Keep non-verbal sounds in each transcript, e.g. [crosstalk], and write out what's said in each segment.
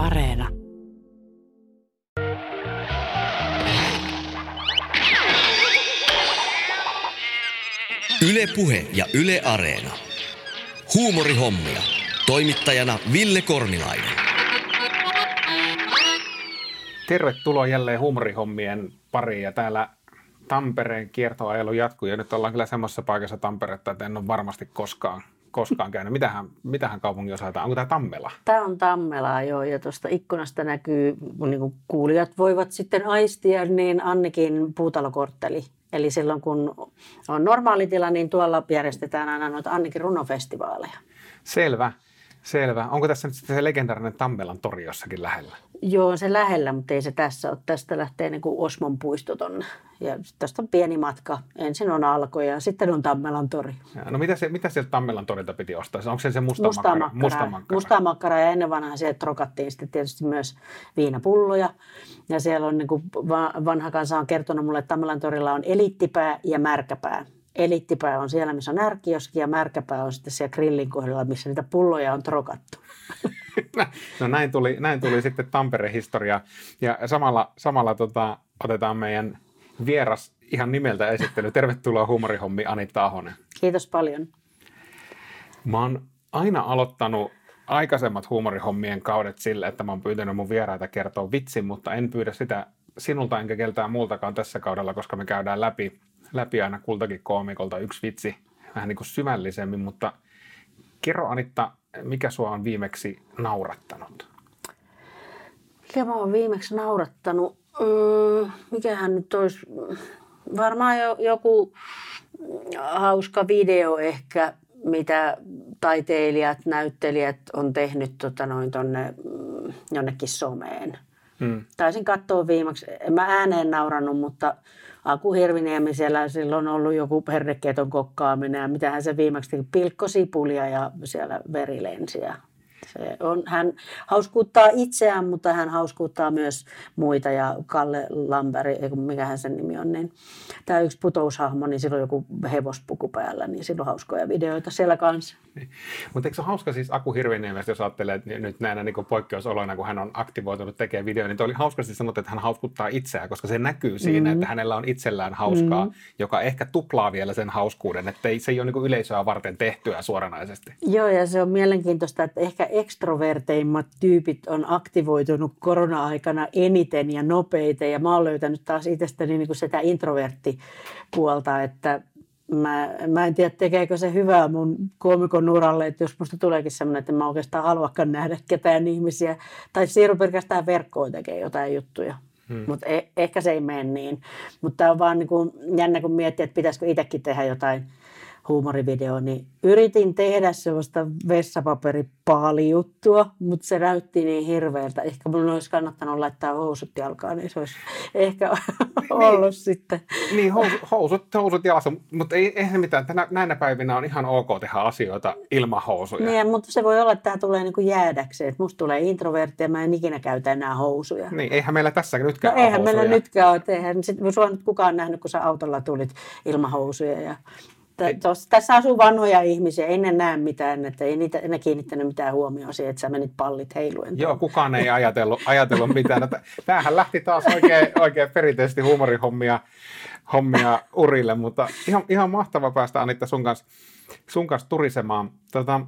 Areena. Yle Puhe ja Yle Areena. Huumorihommia. Toimittajana Ville Kornilainen. Tervetuloa jälleen huumorihommien pariin ja täällä Tampereen kiertoajelu jatkuu ja nyt ollaan kyllä semmoisessa paikassa Tamperetta, että en ole varmasti koskaan, koskaan käynyt. Mitähän, mitähän kaupungin osataan? Onko tämä Tammela? Tämä on Tammelaa joo ja tuosta ikkunasta näkyy, niin kuin kuulijat voivat sitten aistia, niin Annikin puutalokortteli. Eli silloin kun on normaali tila, niin tuolla järjestetään aina noita Annikin runofestivaaleja. Selvä, selvä. Onko tässä nyt sitten se legendaarinen Tammelan tori jossakin lähellä? Joo, se lähellä, mutta ei se tässä ole. Tästä lähtee niin kuin Osmon puisto tonne. Ja tästä on pieni matka. Ensin on Alko ja sitten on Tammelan tori. Ja, no mitä, se, mitä sieltä Tammelan torilta piti ostaa? Onko se se musta, Mustaa makkara? makkaraa. Musta makkara. Mustaa makkaraa ja ennen vanhaa sieltä trokattiin sitten tietysti myös viinapulloja. Ja siellä on niin kuin va- vanha kansa on kertonut mulle, että Tammelan torilla on eliittipää ja märkäpää. Eliittipää on siellä, missä on ärkioski ja märkäpää on sitten siellä grillin kohdalla, missä niitä pulloja on trokattu. [laughs] No näin tuli, näin tuli sitten Tampereen historia. Ja samalla, samalla tota, otetaan meidän vieras ihan nimeltä esittely. Tervetuloa huumorihommi Anitta Ahonen. Kiitos paljon. Mä oon aina aloittanut aikaisemmat huumorihommien kaudet sille, että mä oon pyytänyt mun vieraita kertoa vitsin, mutta en pyydä sitä sinulta enkä keltään muultakaan tässä kaudella, koska me käydään läpi, läpi aina kultakin koomikolta yksi vitsi vähän niin kuin syvällisemmin, mutta kerro Anitta, mikä sua on viimeksi naurattanut? Mikä mä oon viimeksi naurattanut? Mm, mikähän nyt olisi? Varmaan jo, joku hauska video ehkä, mitä taiteilijat, näyttelijät on tehnyt tota noin tonne mm, jonnekin someen. Hmm. Taisin katsoa viimeksi, en mä ääneen naurannut, mutta Aku Hirviniemi siellä silloin on ollut joku herneketon kokkaaminen ja mitähän se viimeksi teki, pilkkosipulia ja siellä veri lensi ja se on, hän hauskuuttaa itseään, mutta hän hauskuuttaa myös muita ja Kalle Lamberi, mikähän sen nimi on, niin tämä yksi putoushahmo, niin sillä on joku hevospuku päällä, niin sillä on hauskoja videoita siellä kanssa. [laughs] Mutta eikö se ole hauska siis Aku Hirviniemestä, jos ajattelee että nyt näinä niin poikkeusoloina, kun hän on aktivoitunut tekemään videoita, niin oli hauskasti sanottu, että hän hauskuttaa itseään, koska se näkyy siinä, mm. että hänellä on itsellään hauskaa, mm. joka ehkä tuplaa vielä sen hauskuuden, että ei, se ei ole niin yleisöä varten tehtyä suoranaisesti. Joo, ja se on mielenkiintoista, että ehkä ekstroverteimmat tyypit on aktivoitunut korona-aikana eniten ja nopeiten, ja mä oon löytänyt taas itsestäni niin kuin sitä introverttipuolta, että mä, mä en tiedä, tekeekö se hyvää mun koomikon uralle, että jos musta tuleekin semmoinen, että mä oikeastaan haluakaan nähdä ketään ihmisiä, tai siirry pelkästään verkkoon tekee jotain juttuja. Hmm. Mutta e- ehkä se ei mene niin. Mutta on vaan niinku jännä, kun miettii, että pitäisikö itsekin tehdä jotain huumorivideo, niin yritin tehdä sellaista vessapaperipaali-juttua, mutta se näytti niin hirveältä. Ehkä mun olisi kannattanut laittaa housut jalkaan, niin se olisi ehkä [laughs] ollut niin, sitten. Niin, housut, housut, jalassa, mutta ei, ei se mitään. Tänä, näinä päivinä on ihan ok tehdä asioita ilman housuja. Niin, mutta se voi olla, että tämä tulee niin kuin jäädäkseen. Että musta tulee introvertti ja mä en ikinä käytä enää housuja. Niin, eihän meillä tässä nytkään no, eihän housuja. meillä nytkään ole. Eihän sit, sua nyt kukaan nähnyt, kun sä autolla tulit ilman housuja ja Tos, tässä asuu vanhoja ihmisiä, ei ne näe mitään, että ei niitä, ne kiinnittänyt mitään huomioon siihen, että sä menit pallit heiluen. Joo, kukaan ei ajatellut, ajatellut mitään. Tämähän lähti taas oikein, oikein perinteisesti huumorihommia hommia urille, mutta ihan, ihan mahtava päästä Anitta sun kanssa, sun kanssa turisemaan. Tota,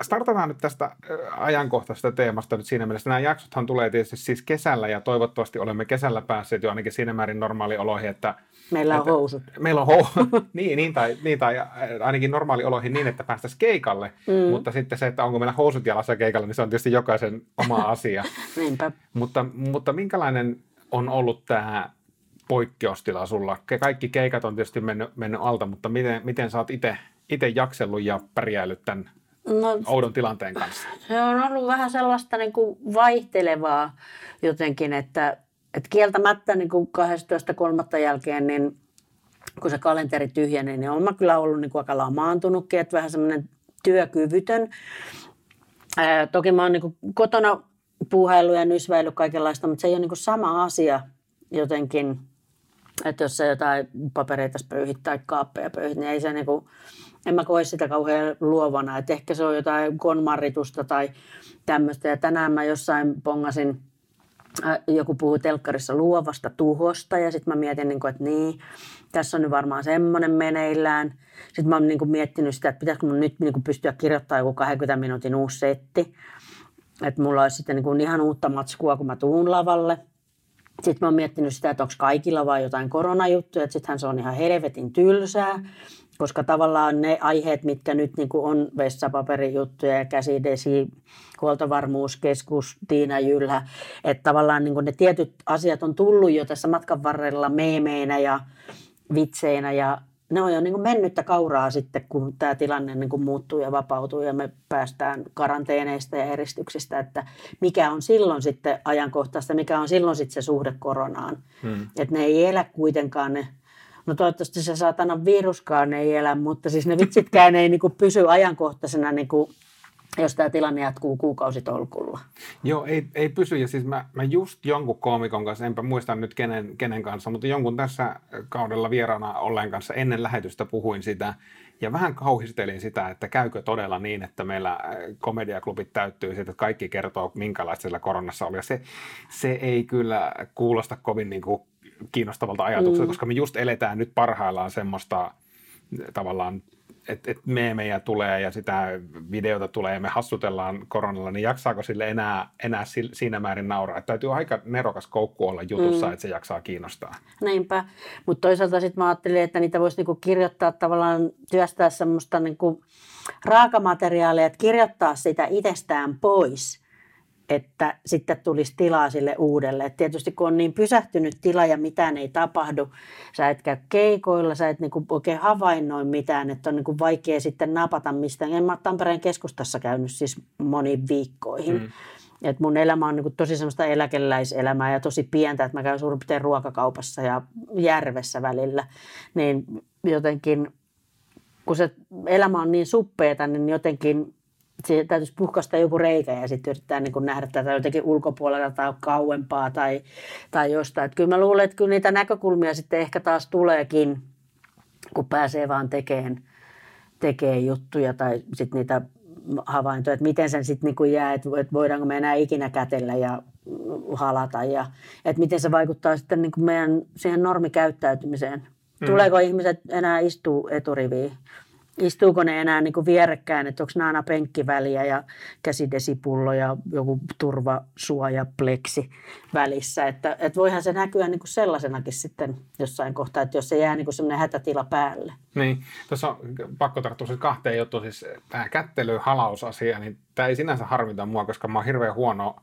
startataan nyt tästä ajankohtaisesta teemasta nyt siinä mielessä. Nämä jaksothan tulee tietysti siis kesällä ja toivottavasti olemme kesällä päässeet jo ainakin siinä määrin normaalioloihin, että Meillä on että, housut. Meillä on housut. [laughs] niin, niin, tai, niin, tai ainakin normaalioloihin niin, että päästäisiin keikalle, mm. mutta sitten se, että onko meillä housut jalassa keikalla, niin se on tietysti jokaisen oma [laughs] asia. Niinpä. Mutta, mutta minkälainen on ollut tämä poikkeustila sulla? Kaikki keikat on tietysti mennyt, mennyt alta, mutta miten, miten sä oot itse jaksellut ja pärjäillyt tämän no, oudon tilanteen kanssa? Se on ollut vähän sellaista niin kuin vaihtelevaa jotenkin, että, että kieltämättä niin kuin 12.3. jälkeen, niin kun se kalenteri tyhjenee, niin olen mä kyllä ollut niin kuin aika lamaantunutkin, että vähän semmoinen työkyvytön. Ää, toki mä oon niin kuin kotona puuhailu ja nysväily kaikenlaista, mutta se ei ole niin kuin sama asia jotenkin, että jos sä jotain papereita pöyhit tai kaappeja pöyhit, niin ei se niin kuin, en mä koe sitä kauhean luovana, että ehkä se on jotain konmaritusta tai tämmöistä. Ja tänään mä jossain pongasin, äh, joku puhui telkkarissa luovasta tuhosta ja sitten mä mietin, niin kuin, että niin, tässä on nyt varmaan semmoinen meneillään. Sitten mä oon niin kuin miettinyt sitä, että pitäisikö mun nyt niin kuin pystyä kirjoittamaan joku 20 minuutin uusi setti. Että mulla olisi sitten niin kuin ihan uutta matskua, kun mä tuun lavalle. Sitten mä oon miettinyt sitä, että onko kaikilla vai jotain koronajuttuja, että sittenhän se on ihan helvetin tylsää, koska tavallaan ne aiheet, mitkä nyt niin kuin on vessapaperijuttuja ja käsidesi, huoltovarmuuskeskus, Tiina Jylhä, että tavallaan niin kuin ne tietyt asiat on tullut jo tässä matkan varrella meemeinä ja vitseinä ja ne on jo niin kuin mennyttä kauraa sitten, kun tämä tilanne niin kuin muuttuu ja vapautuu ja me päästään karanteeneista ja eristyksistä, että mikä on silloin sitten ajankohtaista, mikä on silloin sitten se suhde koronaan. Hmm. Että ne ei elä kuitenkaan ne, no toivottavasti se saatana viruskaan ei elä, mutta siis ne vitsitkään ei niin kuin pysy ajankohtaisena niin kuin jos tämä tilanne jatkuu kuukausitolkulla. Joo, ei, ei pysy. Ja siis mä, mä just jonkun koomikon kanssa, enpä muista nyt kenen, kenen kanssa, mutta jonkun tässä kaudella vieraana olleen kanssa ennen lähetystä puhuin sitä. Ja vähän kauhistelin sitä, että käykö todella niin, että meillä äh, komediaklubit täyttyy siitä, että kaikki kertoo, minkälaista sillä koronassa oli. Ja se, se ei kyllä kuulosta kovin niin kuin kiinnostavalta ajatukselta, mm. koska me just eletään nyt parhaillaan semmoista tavallaan että et meemejä tulee ja sitä videota tulee ja me hassutellaan koronalla, niin jaksaako sille enää, enää siinä määrin nauraa? Että täytyy aika nerokas koukku olla jutussa, mm. että se jaksaa kiinnostaa. Näinpä, mutta toisaalta sitten mä ajattelin, että niitä voisi niinku kirjoittaa tavallaan, työstää semmoista niinku raakamateriaalia, että kirjoittaa sitä itsestään pois – että sitten tulisi tilaa sille uudelle. Et tietysti kun on niin pysähtynyt tila ja mitään ei tapahdu, sä et käy keikoilla, sä et niinku oikein havainnoi mitään, että on niinku vaikea sitten napata mistään. En mä Tampereen keskustassa käynyt siis moniin viikkoihin. Mm. Et mun elämä on niinku tosi semmoista eläkeläiselämää ja tosi pientä, että mä käyn suurin piirtein ruokakaupassa ja järvessä välillä. Niin jotenkin, kun se elämä on niin suppeeta, niin jotenkin siihen täytyisi puhkaista joku reikä ja sitten yrittää niin kuin nähdä tätä jotenkin ulkopuolelta tai kauempaa tai, tai jostain. Että kyllä mä luulen, että kyllä niitä näkökulmia sitten ehkä taas tuleekin, kun pääsee vaan tekemään, tekee juttuja tai sitten niitä havaintoja, että miten sen sitten niin jää, että voidaanko me enää ikinä kätellä ja halata ja että miten se vaikuttaa sitten niin kuin meidän siihen normikäyttäytymiseen. Mm. Tuleeko ihmiset enää istua eturiviin? Istuuko ne enää niin kuin vierekkäin, että onko aina penkkiväliä ja käsidesipullo ja joku turvasuoja pleksi välissä. Että, että voihan se näkyä niin kuin sellaisenakin sitten jossain kohtaa, että jos se jää niin semmoinen hätätila päälle. Niin, tuossa on pakko tarttua siis kahteen juttuun, siis tämä kättely, halausasia, niin tämä ei sinänsä harvita mua, koska mä oon hirveän huono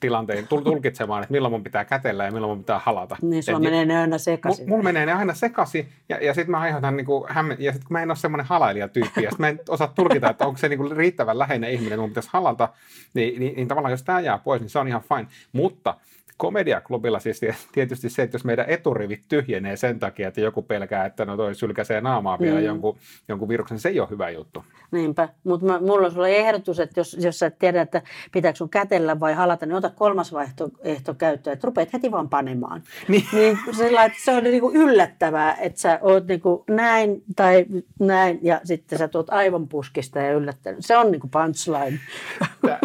tilanteen tulkitsemaan, että milloin mun pitää kätellä ja milloin mun pitää halata. Niin, sulla menee ne aina sekaisin. Mulla menee ne aina sekaisin ja, ja sitten mä aiheutan niinku hämmen, ja sitten kun mä en ole semmoinen halailijatyyppi ja mä en osaa tulkita, että onko se niinku riittävän läheinen ihminen, mun pitäisi halata, niin, niin, niin tavallaan jos tämä jää pois, niin se on ihan fine. Mutta komediaklubilla siis tietysti se, että jos meidän eturivit tyhjenee sen takia, että joku pelkää, että no toi sylkäsee naamaa vielä mm. jonkun, jonkun viruksen, se ei ole hyvä juttu. Niinpä, mutta mulla on sulle ehdotus, että jos, jos sä et tiedä, että pitääkö sun kätellä vai halata, niin ota kolmas vaihtoehto käyttöön, että rupeat heti vaan panemaan. [laughs] Niin, niin sillä, että se on niinku yllättävää, että sä oot niinku näin tai näin ja sitten sä tuot aivan puskista ja yllättänyt. Se on niinku punchline. Tää,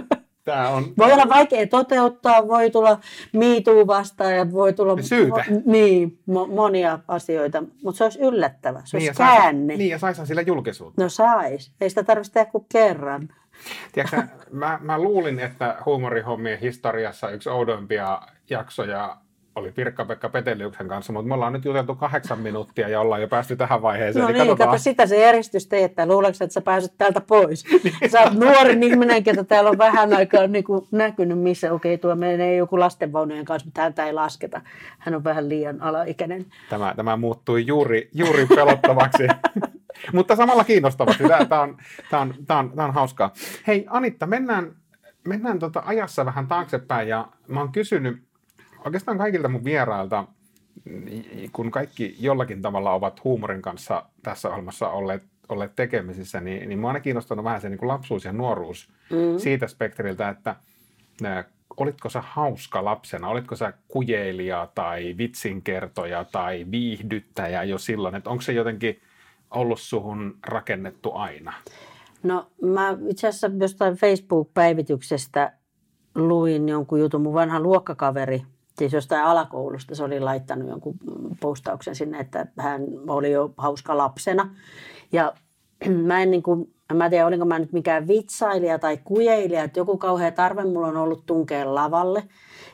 Tämä on... Voi olla vaikea toteuttaa, voi tulla miituu vastaan ja voi tulla Syytä. Mo- niin, mo- monia asioita, mutta se olisi yllättävä, se niin, olisi käänne. niin ja saisi sillä julkisuutta. No sais, ei sitä tarvitsisi tehdä kuin kerran. Tiedätkö, mä, mä luulin, että huumorihommien historiassa yksi oudoimpia jaksoja oli Pirkka-Pekka Peteliuksen kanssa, mutta me ollaan nyt juteltu kahdeksan minuuttia ja ollaan jo päästy tähän vaiheeseen. No niin, niin kato sitä se järjestys teettää. Luuleeko, että sä pääset täältä pois? [laughs] Sä oot nuori ihminen, ketä täällä on vähän aikaa niin kuin näkynyt, missä okei, okay, tuo menee joku lastenvaunujen kanssa, mutta häntä ei lasketa. Hän on vähän liian alaikäinen. Tämä, tämä muuttui juuri, juuri pelottavaksi. [laughs] mutta samalla kiinnostavaksi. Tämä, tämä, on, tämä, on, tämä, on, tämä on hauskaa. Hei Anitta, mennään, mennään tota ajassa vähän taaksepäin ja mä oon kysynyt oikeastaan kaikilta mun vierailta, kun kaikki jollakin tavalla ovat huumorin kanssa tässä ohjelmassa olleet, olleet tekemisissä, niin, niin on aina kiinnostanut vähän se niin kuin lapsuus ja nuoruus mm. siitä spektriltä, että ä, olitko sä hauska lapsena, olitko sä kujeilija tai vitsinkertoja tai viihdyttäjä jo silloin, että onko se jotenkin, ollut suhun rakennettu aina? No mä itse asiassa jostain Facebook-päivityksestä luin jonkun jutun. Mun vanha luokkakaveri, siis jostain alakoulusta, se oli laittanut jonkun postauksen sinne, että hän oli jo hauska lapsena. Ja [clears throat] mä en niin kuin, mä tiedä, olinko mä nyt mikään vitsailija tai kujeilija, että joku kauhea tarve mulla on ollut tunkea lavalle.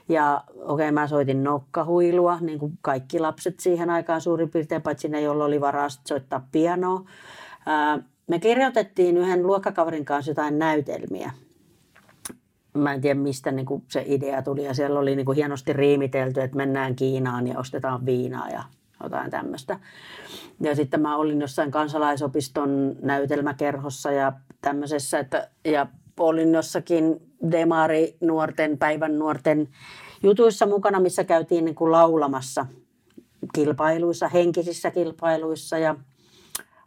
Ja okei, okay, mä soitin nokkahuilua, niin kuin kaikki lapset siihen aikaan suurin piirtein, paitsi ne, joilla oli varaa soittaa pianoa. Me kirjoitettiin yhden luokkakaverin kanssa jotain näytelmiä. Mä en tiedä, mistä niin kuin se idea tuli. Ja siellä oli niin kuin hienosti riimitelty, että mennään Kiinaan ja ostetaan viinaa ja jotain tämmöistä. Ja sitten mä olin jossain kansalaisopiston näytelmäkerhossa ja tämmöisessä, että, ja olin jossakin Demari nuorten, päivän nuorten jutuissa mukana, missä käytiin niin kuin laulamassa kilpailuissa, henkisissä kilpailuissa ja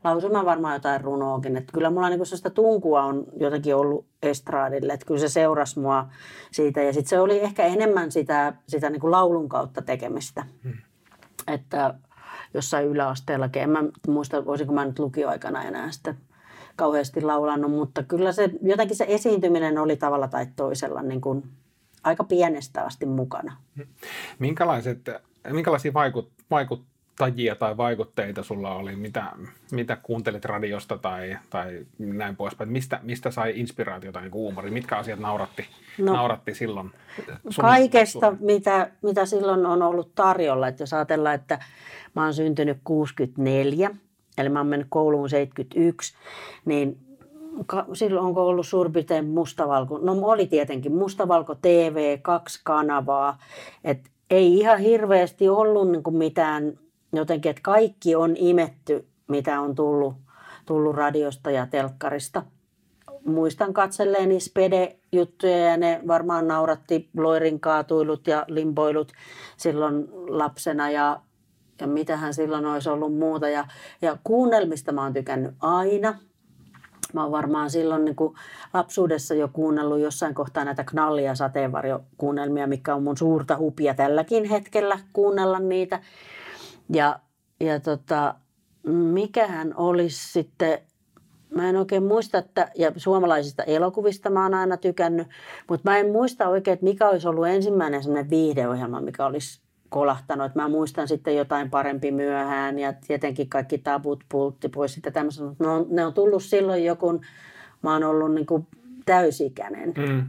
lausumaan varmaan jotain runoakin. Että kyllä mulla niin sellaista tunkua on jotenkin ollut estraadille, että kyllä se seurasi mua siitä. Ja sitten se oli ehkä enemmän sitä, sitä niin kuin laulun kautta tekemistä. Hmm. Että jossain yläasteellakin, en mä muista, voisinko mä nyt lukioaikana enää sitä kauheasti laulanut, mutta kyllä se jotenkin se esiintyminen oli tavalla tai toisella niin kuin aika pienestä asti mukana. Minkälaiset, minkälaisia vaikut, vaikuttajia tai vaikutteita sulla oli? Mitä, mitä kuuntelit radiosta tai, tai näin poispäin? Mistä, mistä sai inspiraatiota niin huumori? Mitkä asiat nauratti, no, nauratti silloin? Sun, kaikesta, sun... Mitä, mitä silloin on ollut tarjolla. Että jos ajatellaan, että mä oon syntynyt 64 – eli mä oon mennyt kouluun 71, niin silloin onko ollut suurin piirtein mustavalko, no oli tietenkin mustavalko TV, kaksi kanavaa, että ei ihan hirveästi ollut niin kuin mitään jotenkin, että kaikki on imetty, mitä on tullut, tullut radiosta ja telkkarista. Muistan katselleeni spede-juttuja ja ne varmaan nauratti loirin kaatuilut ja limpoilut silloin lapsena ja ja mitähän silloin olisi ollut muuta. Ja, ja kuunnelmista mä oon tykännyt aina. Mä oon varmaan silloin niin kuin lapsuudessa jo kuunnellut jossain kohtaa näitä knalli- ja sateenvarjokuunnelmia, mikä on mun suurta hupia tälläkin hetkellä kuunnella niitä. Ja, ja tota, mikähän olisi sitten, mä en oikein muista, että, ja suomalaisista elokuvista mä oon aina tykännyt, mutta mä en muista oikein, että mikä olisi ollut ensimmäinen sellainen viihdeohjelma, mikä olisi kolahtanut. Että mä muistan sitten jotain parempi myöhään ja tietenkin kaikki tabut pultti pois sitten tämmöisen. Ne on, ne on tullut silloin joku, mä oon ollut niin kuin täysikäinen. Mm.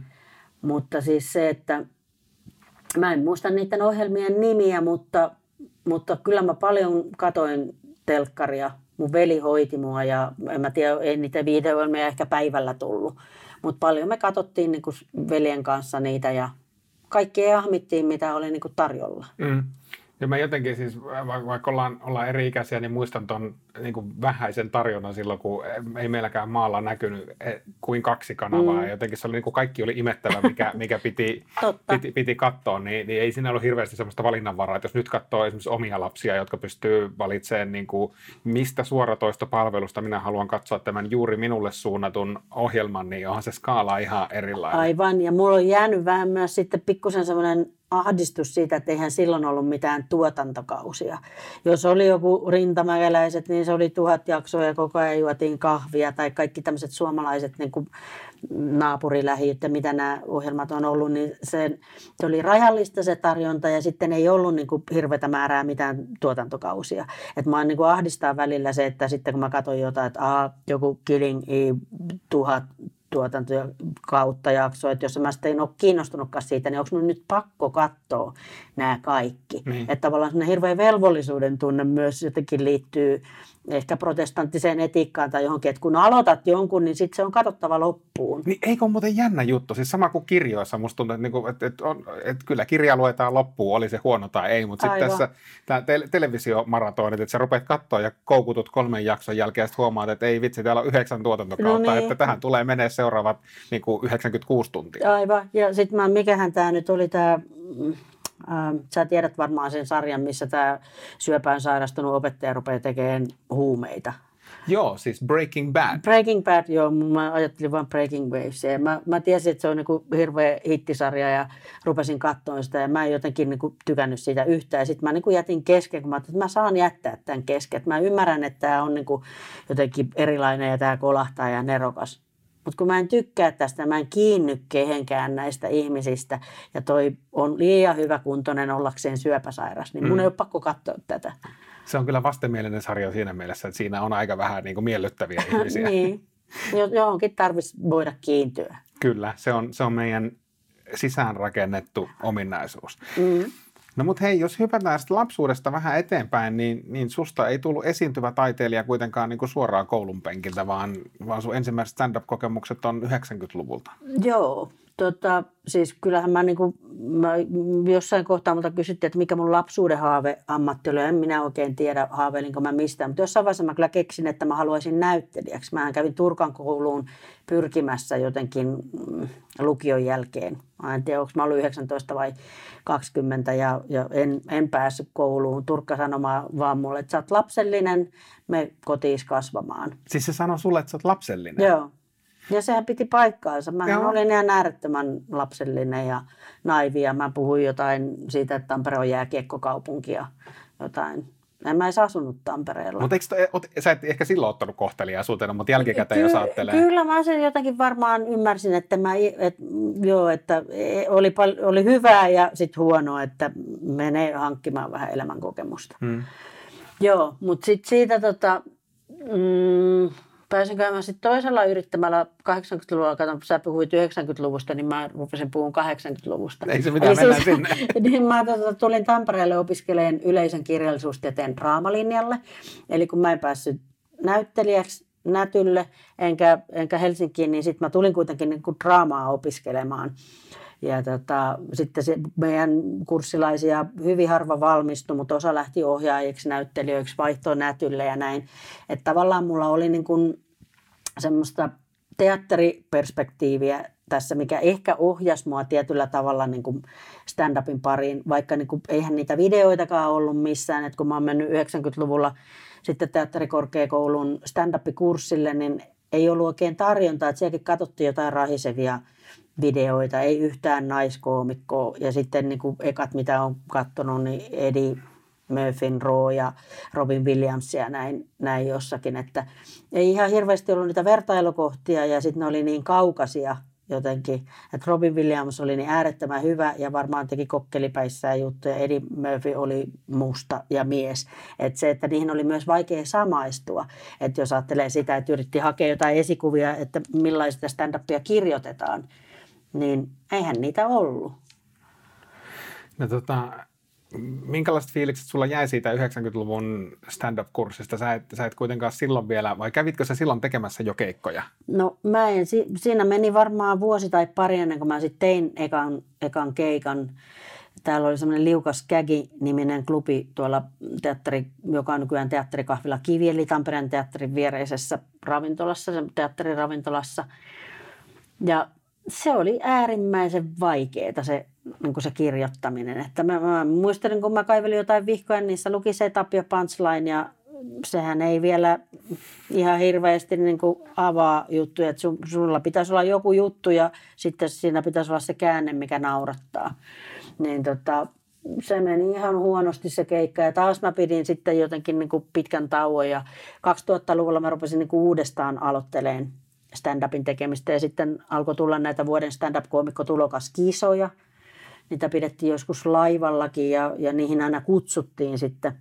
Mutta siis se, että mä en muista niiden ohjelmien nimiä, mutta, mutta kyllä mä paljon katoin telkkaria. Mun veli hoiti mua ja en mä tiedä, ei niitä videoilmia ehkä päivällä tullut. Mutta paljon me katsottiin niin veljen kanssa niitä ja kaikkea ahmittiin, mitä oli niin tarjolla. Mm. Ja mä jotenkin siis, vaikka ollaan, ollaan eri ikäisiä, niin muistan tuon niin vähäisen tarjonnan silloin, kun ei meilläkään maalla näkynyt e, kuin kaksi kanavaa. Mm. Ja jotenkin se oli niin kuin kaikki oli imettävä, mikä, mikä piti, [laughs] piti, piti katsoa, niin, niin, ei siinä ollut hirveästi sellaista valinnanvaraa. Että jos nyt katsoo esimerkiksi omia lapsia, jotka pystyy valitsemaan, niin kuin, mistä suoratoistopalvelusta minä haluan katsoa tämän juuri minulle suunnatun ohjelman, niin onhan se skaala ihan erilainen. Aivan, ja mulla on jäänyt vähän myös sitten pikkusen semmoinen ahdistus siitä, että eihän silloin ollut mitään tuotantokausia. Jos oli joku rintamäkeläiset, niin se oli tuhat jaksoa ja koko ajan juotiin kahvia tai kaikki tämmöiset suomalaiset niin kuin naapurilähi, että mitä nämä ohjelmat on ollut, niin se, se oli rajallista se tarjonta ja sitten ei ollut niin kuin hirveätä määrää mitään tuotantokausia. Et mä niin kuin ahdistaa välillä se, että sitten kun mä katson jotain, että aha, joku Killing tuhat tuotantoja kautta jaksoa, että jos mä sitten en ole kiinnostunutkaan siitä, niin onko minun nyt pakko katsoa nämä kaikki. Niin. Että tavallaan sellainen hirveä velvollisuuden tunne myös jotenkin liittyy ehkä protestanttiseen etiikkaan tai johonkin, että kun aloitat jonkun, niin sitten se on katsottava loppuun. Niin eikö ole muuten jännä juttu? Siis sama kuin kirjoissa, musta tuntuu, että, niinku, että, että, on, että kyllä kirja luetaan loppuun, oli se huono tai ei, mutta sitten tässä tämä te- televisiomaratonit, että sä rupeat katsoa ja koukutut kolmen jakson jälkeen ja huomaat, että ei vitsi, täällä on yhdeksän tuotantokautta, no niin. että tähän tulee menee seuraavat niin kuin 96 tuntia. Aivan, ja sitten mikähän tämä nyt oli tämä Ähm, sä tiedät varmaan sen sarjan, missä tämä syöpään sairastunut opettaja rupeaa tekemään huumeita. Joo, siis Breaking Bad. Breaking Bad, joo, mä ajattelin vain Breaking Waves. Ja mä, mä tiesin, että se on niinku hirveä hittisarja ja rupesin katsoa sitä ja mä en jotenkin niinku tykännyt siitä yhtään. Ja sitten mä niinku jätin kesken, kun mä että mä saan jättää tämän kesken. Mä ymmärrän, että tämä on niinku jotenkin erilainen ja tämä kolahtaa ja nerokas. Mutta kun mä en tykkää tästä, mä en kiinny kehenkään näistä ihmisistä ja toi on liian hyvä kuntoinen ollakseen syöpäsairas, niin mun mm. ei ole pakko katsoa tätä. Se on kyllä vastenmielinen sarja siinä mielessä, että siinä on aika vähän niin kuin miellyttäviä [laughs] ihmisiä. niin, johonkin tarvitsisi voida kiintyä. Kyllä, se on, se on meidän sisäänrakennettu ominaisuus. Mm. No mutta hei, jos hypätään sitten lapsuudesta vähän eteenpäin, niin, niin susta ei tullut esiintyvä taiteilija kuitenkaan niin kuin suoraan koulun penkiltä, vaan, vaan sun ensimmäiset stand-up-kokemukset on 90-luvulta. Joo, tota, siis kyllähän mä, niin kuin, mä jossain kohtaa multa kysyttiin, että mikä mun lapsuuden haave ammatti oli. En minä oikein tiedä, haaveilinko mä mistään. Mutta jossain vaiheessa mä kyllä keksin, että mä haluaisin näyttelijäksi. Mä kävin Turkan kouluun pyrkimässä jotenkin mm, lukion jälkeen. Mä en tiedä, onko mä ollut 19 vai 20 ja, ja en, en päässyt kouluun. Turkka sanomaan vaan mulle, että sä oot lapsellinen, me kotiis kasvamaan. Siis se sanoi sulle, että sä oot lapsellinen? Joo. Ja sehän piti paikkaansa. Mä Joo. olin ihan äärettömän lapsellinen ja naivi ja mä puhuin jotain siitä, että Tampere on jääkiekkokaupunki ja jotain. En mä edes asunut Tampereella. Mutta sä et ehkä silloin ottanut kohteliaisuutena, mutta jälkikäteen Ky- jos ajattelee. Kyllä mä sen jotenkin varmaan ymmärsin, että, mä, et, joo, että e, oli, pal- oli hyvää ja sitten huonoa, että menee hankkimaan vähän elämänkokemusta. Hmm. Joo, mutta sitten siitä tota, mm, pääsin käymään sitten toisella yrittämällä 80-luvulla, katon, sä puhuit 90-luvusta, niin mä rupesin puhun 80-luvusta. Ei se mitään, Eli mennään siis, sinne. [laughs] niin mä tota, tulin Tampereelle opiskeleen yleisen kirjallisuustieteen draamalinjalle. Eli kun mä en päässyt näyttelijäksi Nätylle enkä, enkä Helsinkiin, niin sitten mä tulin kuitenkin niin kuin draamaa opiskelemaan. Ja tota, sitten se meidän kurssilaisia hyvin harva valmistui, mutta osa lähti ohjaajiksi, näyttelijöiksi, vaihtoon nätylle ja näin. Että tavallaan mulla oli niin kuin semmoista teatteriperspektiiviä tässä, mikä ehkä ohjasi mua tietyllä tavalla niin kuin stand-upin pariin, vaikka niin kuin, eihän niitä videoitakaan ollut missään, että kun mä oon mennyt 90-luvulla sitten teatterikorkeakoulun stand-up-kurssille, niin ei ollut oikein tarjontaa, että sielläkin katsottiin jotain rahisevia videoita, ei yhtään naiskoomikkoa. Ja sitten niin kuin ekat, mitä on katsonut, niin Eddie Murphyn, Raw ja Robin Williams ja näin, näin jossakin. Että ei ihan hirveästi ollut niitä vertailukohtia ja sitten ne oli niin kaukaisia jotenkin. Että Robin Williams oli niin äärettömän hyvä ja varmaan teki kokkelipäissään juttuja. Eddie Murphy oli musta ja mies. Että se, että niihin oli myös vaikea samaistua. Että jos ajattelee sitä, että yritti hakea jotain esikuvia, että millaista stand-upia kirjoitetaan, niin eihän niitä ollut. No tota, minkälaiset fiilikset sulla jäi siitä 90-luvun stand-up-kurssista? Sä et, sä et kuitenkaan silloin vielä, vai kävitkö sä silloin tekemässä jo keikkoja? No mä en, siinä meni varmaan vuosi tai pari ennen kuin mä sitten tein ekan, ekan keikan. Täällä oli semmoinen Liukas Kägi-niminen klubi tuolla teatteri, joka on nykyään teatterikahvila Kivi, eli Tampereen teatterin viereisessä ravintolassa, teatteriravintolassa. Ja se oli äärimmäisen vaikeaa se, niin se kirjoittaminen. Että mä, mä muistelin, kun mä kaivelin jotain vihkoja, niin niissä luki setup ja punchline ja sehän ei vielä ihan hirveästi niin kuin avaa juttuja. Että sun, sulla pitäisi olla joku juttu ja sitten siinä pitäisi olla se käänne, mikä naurattaa. Niin tota, se meni ihan huonosti se keikka ja taas mä pidin sitten jotenkin niin kuin pitkän tauon ja 2000-luvulla mä rupesin niin kuin uudestaan aloitteleen stand-upin tekemistä ja sitten alkoi tulla näitä vuoden stand-up-koomikkotulokaskisoja. Niitä pidettiin joskus laivallakin ja, ja niihin aina kutsuttiin sitten.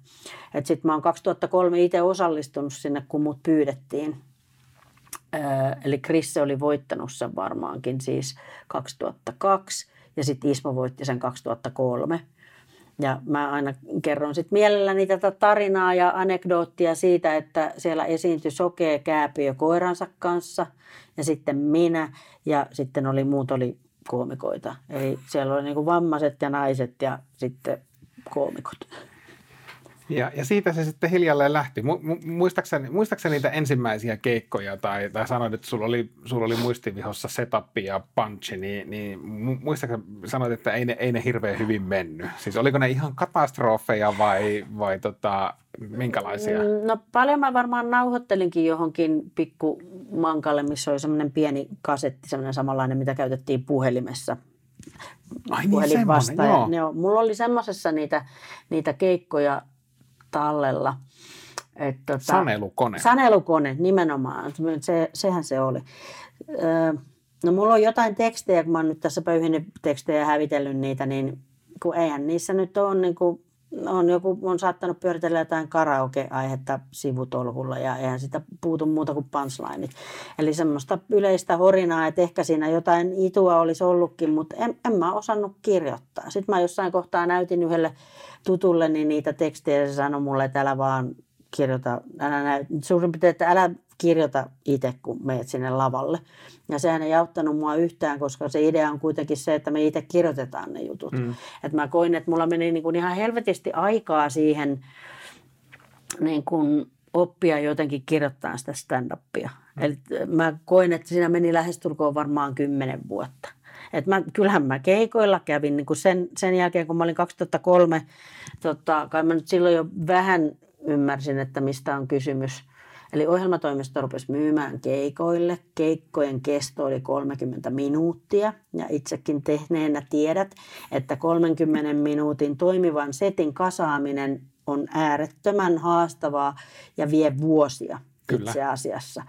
Sitten mä oon 2003 itse osallistunut sinne, kun mut pyydettiin. Öö, eli Krisse oli voittanut sen varmaankin siis 2002 ja sitten Ismo voitti sen 2003. Ja mä aina kerron sitten mielelläni tätä tarinaa ja anekdoottia siitä, että siellä esiintyi sokea kääpiö koiransa kanssa ja sitten minä ja sitten oli muut oli koomikoita. Eli siellä oli niinku vammaiset ja naiset ja sitten koomikot. Ja, ja siitä se sitten hiljalleen lähti. Mu, mu, muistaakseni, muistaakseni niitä ensimmäisiä keikkoja, tai, tai sanoit, että sulla oli, sulla oli muistivihossa setup ja punchi, niin, niin muistaakseni sanoit, että ei ne, ei ne hirveän hyvin mennyt. Siis oliko ne ihan katastrofeja vai, vai tota, minkälaisia? Mm, no paljon mä varmaan nauhoittelinkin johonkin pikku mankalle, missä oli semmoinen pieni kasetti, semmoinen samanlainen, mitä käytettiin puhelimessa. Ai niin, vasta. Joo. joo. Mulla oli semmoisessa niitä, niitä keikkoja tallella. Et, tota, sanelukone. Sanelukone, nimenomaan. Se, sehän se oli. Öö, no mulla on jotain tekstejä, kun mä oon nyt tässä pöyhinyt tekstejä ja hävitellyt niitä, niin kun eihän niissä nyt ole niin kuin on joku on saattanut pyöritellä jotain karaoke-aihetta sivutolkulla ja eihän sitä puutu muuta kuin punchlineit. Eli semmoista yleistä horinaa, että ehkä siinä jotain itua olisi ollutkin, mutta en, en mä osannut kirjoittaa. Sitten mä jossain kohtaa näytin yhdelle tutulle niin niitä tekstejä ja se sanoi mulle, että älä vaan kirjoita, älä näy, suurin piirtein, että älä kirjoita itse, kun meet sinne lavalle. Ja sehän ei auttanut mua yhtään, koska se idea on kuitenkin se, että me itse kirjoitetaan ne jutut. Mm. Et mä koin, että mulla meni niin kuin ihan helvetisti aikaa siihen niin kuin oppia jotenkin kirjoittaa sitä stand-upia. Mm. Eli mä koin, että siinä meni lähestulkoon varmaan kymmenen vuotta. Et mä, kyllähän mä keikoilla kävin niin kuin sen, sen jälkeen, kun mä olin 2003, tota, kai mä nyt silloin jo vähän ymmärsin, että mistä on kysymys. Eli ohjelmatoimisto rupesi myymään keikoille. Keikkojen kesto oli 30 minuuttia ja itsekin tehneenä tiedät, että 30 minuutin toimivan setin kasaaminen on äärettömän haastavaa ja vie vuosia Kyllä. itse asiassa.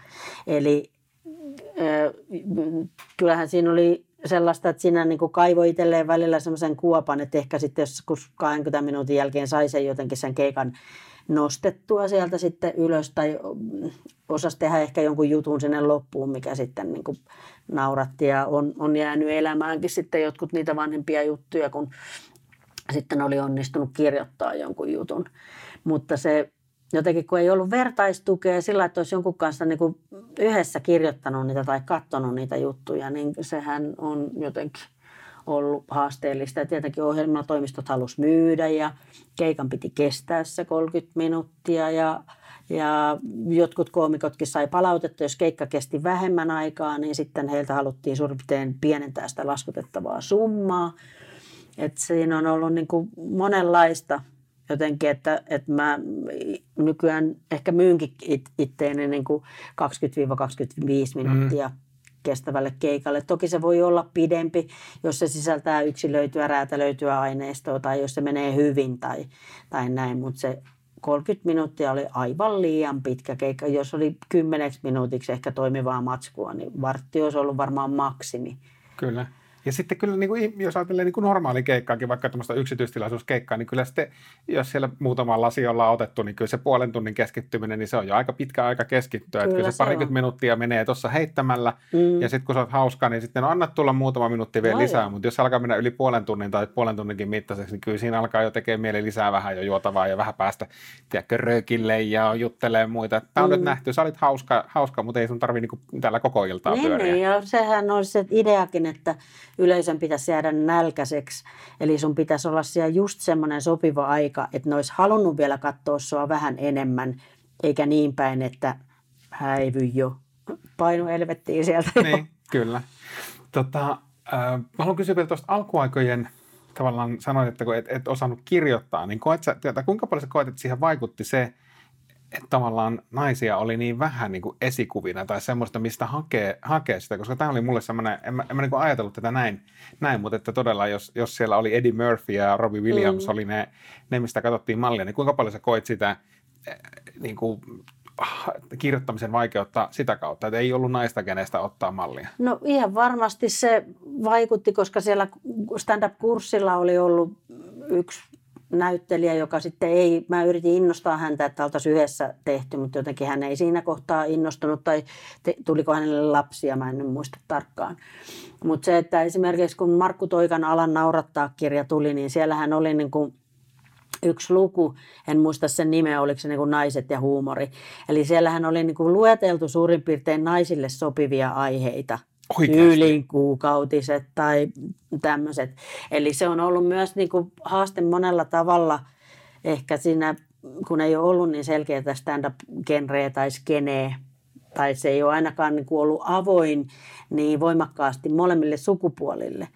Eli kyllähän siinä oli sellaista, että siinä niin kaivoi itselleen välillä semmoisen kuopan, että ehkä sitten jos 20 minuutin jälkeen sai sen jotenkin sen keikan nostettua sieltä sitten ylös tai osasi tehdä ehkä jonkun jutun sinne loppuun, mikä sitten niin kuin nauratti ja on, on jäänyt elämäänkin sitten jotkut niitä vanhempia juttuja, kun sitten oli onnistunut kirjoittaa jonkun jutun. Mutta se jotenkin, kun ei ollut vertaistukea sillä, että olisi jonkun kanssa niin kuin yhdessä kirjoittanut niitä tai katsonut niitä juttuja, niin sehän on jotenkin ollut haasteellista. Ja tietenkin ohjelmatoimistot halusi myydä ja keikan piti kestää se 30 minuuttia ja, ja jotkut koomikotkin sai palautetta, jos keikka kesti vähemmän aikaa, niin sitten heiltä haluttiin suurin piirtein pienentää sitä laskutettavaa summaa. Et siinä on ollut niin kuin monenlaista jotenkin, että, että mä nykyään ehkä myynkin itteeni niin kuin 20-25 minuuttia mm kestävälle keikalle. Toki se voi olla pidempi, jos se sisältää yksilöityä, räätälöityä aineistoa tai jos se menee hyvin tai, tai näin, mutta se 30 minuuttia oli aivan liian pitkä keikka. Jos oli kymmeneksi minuutiksi ehkä toimivaa matskua, niin vartti olisi ollut varmaan maksimi. Kyllä. Ja sitten kyllä, niin kuin, jos ajattelee niin kuin normaali keikkaakin, vaikka tämmöistä yksityistilaisuuskeikkaa, niin kyllä sitten, jos siellä muutama lasi ollaan otettu, niin kyllä se puolen tunnin keskittyminen, niin se on jo aika pitkä aika keskittyä. Kyllä, että kyllä se, se parikymmentä minuuttia menee tuossa heittämällä, mm. ja sitten kun sä oot hauskaa, niin sitten no anna tulla muutama minuutti vielä no lisää, mutta jos alkaa mennä yli puolen tunnin tai puolen tunninkin mittaiseksi, niin kyllä siinä alkaa jo tekemään mieli lisää vähän jo juotavaa ja vähän päästä, tiedätkö, röökille ja juttelee muita. Tämä on mm. nyt nähty, sä olit hauska, hauska mutta ei sun tarvitse niin täällä koko iltaa niin, pyöriä. Niin, ja sehän on se ideakin, että yleisön pitäisi jäädä nälkäiseksi. Eli sun pitäisi olla siellä just semmoinen sopiva aika, että ne olisi halunnut vielä katsoa sua vähän enemmän, eikä niin päin, että häivy jo. Painu elvettiin sieltä Niin, kyllä. Tota, äh, mä haluan kysyä vielä tuosta alkuaikojen, tavallaan sanoit, että kun et, et osannut kirjoittaa, niin koet sä, kuinka paljon sä koet, että siihen vaikutti se, että tavallaan naisia oli niin vähän niin kuin esikuvina tai semmoista, mistä hakee, hakee sitä, koska tämä oli mulle semmoinen, en mä, en mä niin kuin ajatellut tätä näin, näin, mutta että todella jos, jos siellä oli Eddie Murphy ja Robbie Williams mm. oli ne, ne, mistä katsottiin mallia, niin kuinka paljon sä koit sitä eh, niin kuin, kirjoittamisen vaikeutta sitä kautta, että ei ollut naista kenestä ottaa mallia? No ihan varmasti se vaikutti, koska siellä stand-up-kurssilla oli ollut yksi näyttelijä, joka sitten ei, mä yritin innostaa häntä, että oltaisiin yhdessä tehty, mutta jotenkin hän ei siinä kohtaa innostunut tai te, tuliko hänelle lapsia, mä en nyt muista tarkkaan. Mutta se, että esimerkiksi kun Markku Toikan Alan naurattaa kirja tuli, niin siellähän oli niin kuin yksi luku, en muista sen nimeä, oliko se niin kuin naiset ja huumori. Eli siellähän oli niin kuin lueteltu suurin piirtein naisille sopivia aiheita – Oikeasti. kuukautiset tai tämmöiset. Eli se on ollut myös niin kuin haaste monella tavalla ehkä siinä kun ei ole ollut niin selkeää stand-up-genreä tai skeneä, tai se ei ole ainakaan niin kuin ollut avoin niin voimakkaasti molemmille sukupuolille,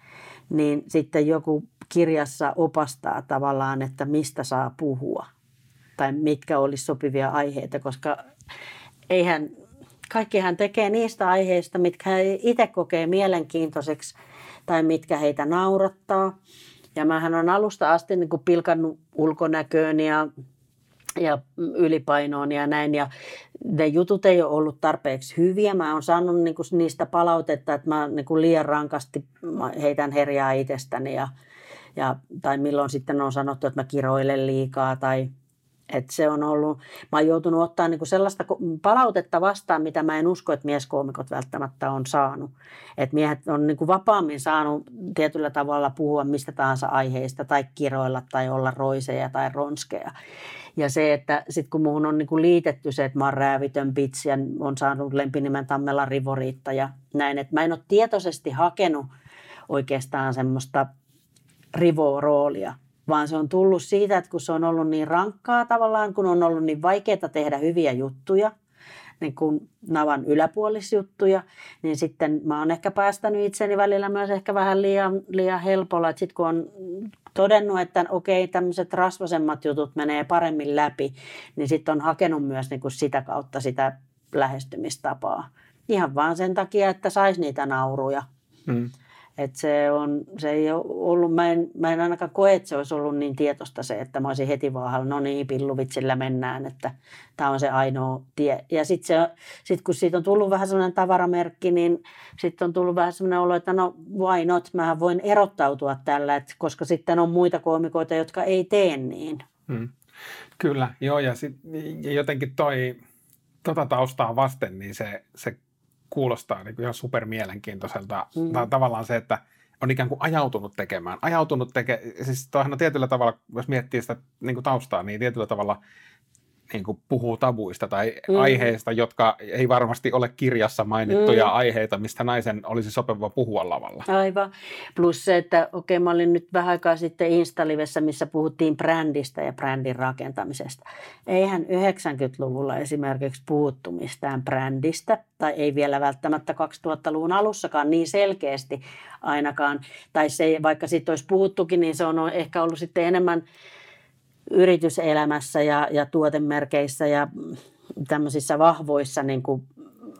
niin sitten joku kirjassa opastaa tavallaan, että mistä saa puhua tai mitkä olisi sopivia aiheita, koska eihän, kaikkihan tekee niistä aiheista, mitkä he itse kokee mielenkiintoiseksi tai mitkä heitä naurattaa. Ja mähän on alusta asti niin kuin pilkannut ulkonäköön ja, ja ylipainoon ja näin. Ja ne jutut ei ole ollut tarpeeksi hyviä. Mä oon saanut niin kuin niistä palautetta, että mä niin kuin liian rankasti heitän herjaa itsestäni. Ja, ja, tai milloin sitten on sanottu, että mä kiroilen liikaa tai et se on ollut, mä oon joutunut ottaa niinku sellaista palautetta vastaan, mitä mä en usko, että mieskoomikot välttämättä on saanut. Et miehet on niinku vapaammin saanut tietyllä tavalla puhua mistä tahansa aiheista tai kiroilla tai olla roiseja tai ronskeja. Ja se, että sitten kun muuhun on niinku liitetty se, että mä oon räävitön pitsi ja on saanut lempinimen Tammela Rivoriitta ja näin, että mä en ole tietoisesti hakenut oikeastaan semmoista rivo-roolia, vaan se on tullut siitä, että kun se on ollut niin rankkaa tavallaan, kun on ollut niin vaikeaa tehdä hyviä juttuja, niin kuin navan yläpuolisjuttuja, niin sitten mä oon ehkä päästänyt itseni välillä myös ehkä vähän liian, liian helpolla, sitten kun on todennut, että okei, tämmöiset rasvasemmat jutut menee paremmin läpi, niin sitten on hakenut myös niin kuin sitä kautta sitä lähestymistapaa. Ihan vaan sen takia, että saisi niitä nauruja. Mm. Et se, on, se ei ole ollut, mä en, mä en ainakaan koe, että se olisi ollut niin tietoista se, että mä olisin heti vaan, no niin, pilluvitsillä mennään, että tämä on se ainoa tie. Ja sitten sit kun siitä on tullut vähän sellainen tavaramerkki, niin sitten on tullut vähän sellainen olo, että no why not, mä voin erottautua tällä, että koska sitten on muita koomikoita, jotka ei tee niin. Hmm. Kyllä, joo, ja, sit, ja jotenkin toi, tota taustaa vasten, niin se, se kuulostaa niin kuin ihan supermielenkiintoiselta. Mm. Tai tavallaan se, että on ikään kuin ajautunut tekemään. Ajautunut tekemään, siis on tietyllä tavalla, jos miettii sitä niin kuin taustaa, niin tietyllä tavalla niin kuin puhuu tabuista tai mm. aiheista, jotka ei varmasti ole kirjassa mainittuja mm. aiheita, mistä naisen olisi sopiva puhua lavalla. Aivan. Plus se, että okei, mä olin nyt vähän aikaa sitten Instalivessä, missä puhuttiin brändistä ja brändin rakentamisesta. Eihän 90-luvulla esimerkiksi puhuttu mistään brändistä, tai ei vielä välttämättä 2000-luvun alussakaan niin selkeästi ainakaan. Tai se, vaikka siitä olisi puhuttukin, niin se on ehkä ollut sitten enemmän yrityselämässä ja, ja tuotemerkeissä ja tämmöisissä vahvoissa niin kuin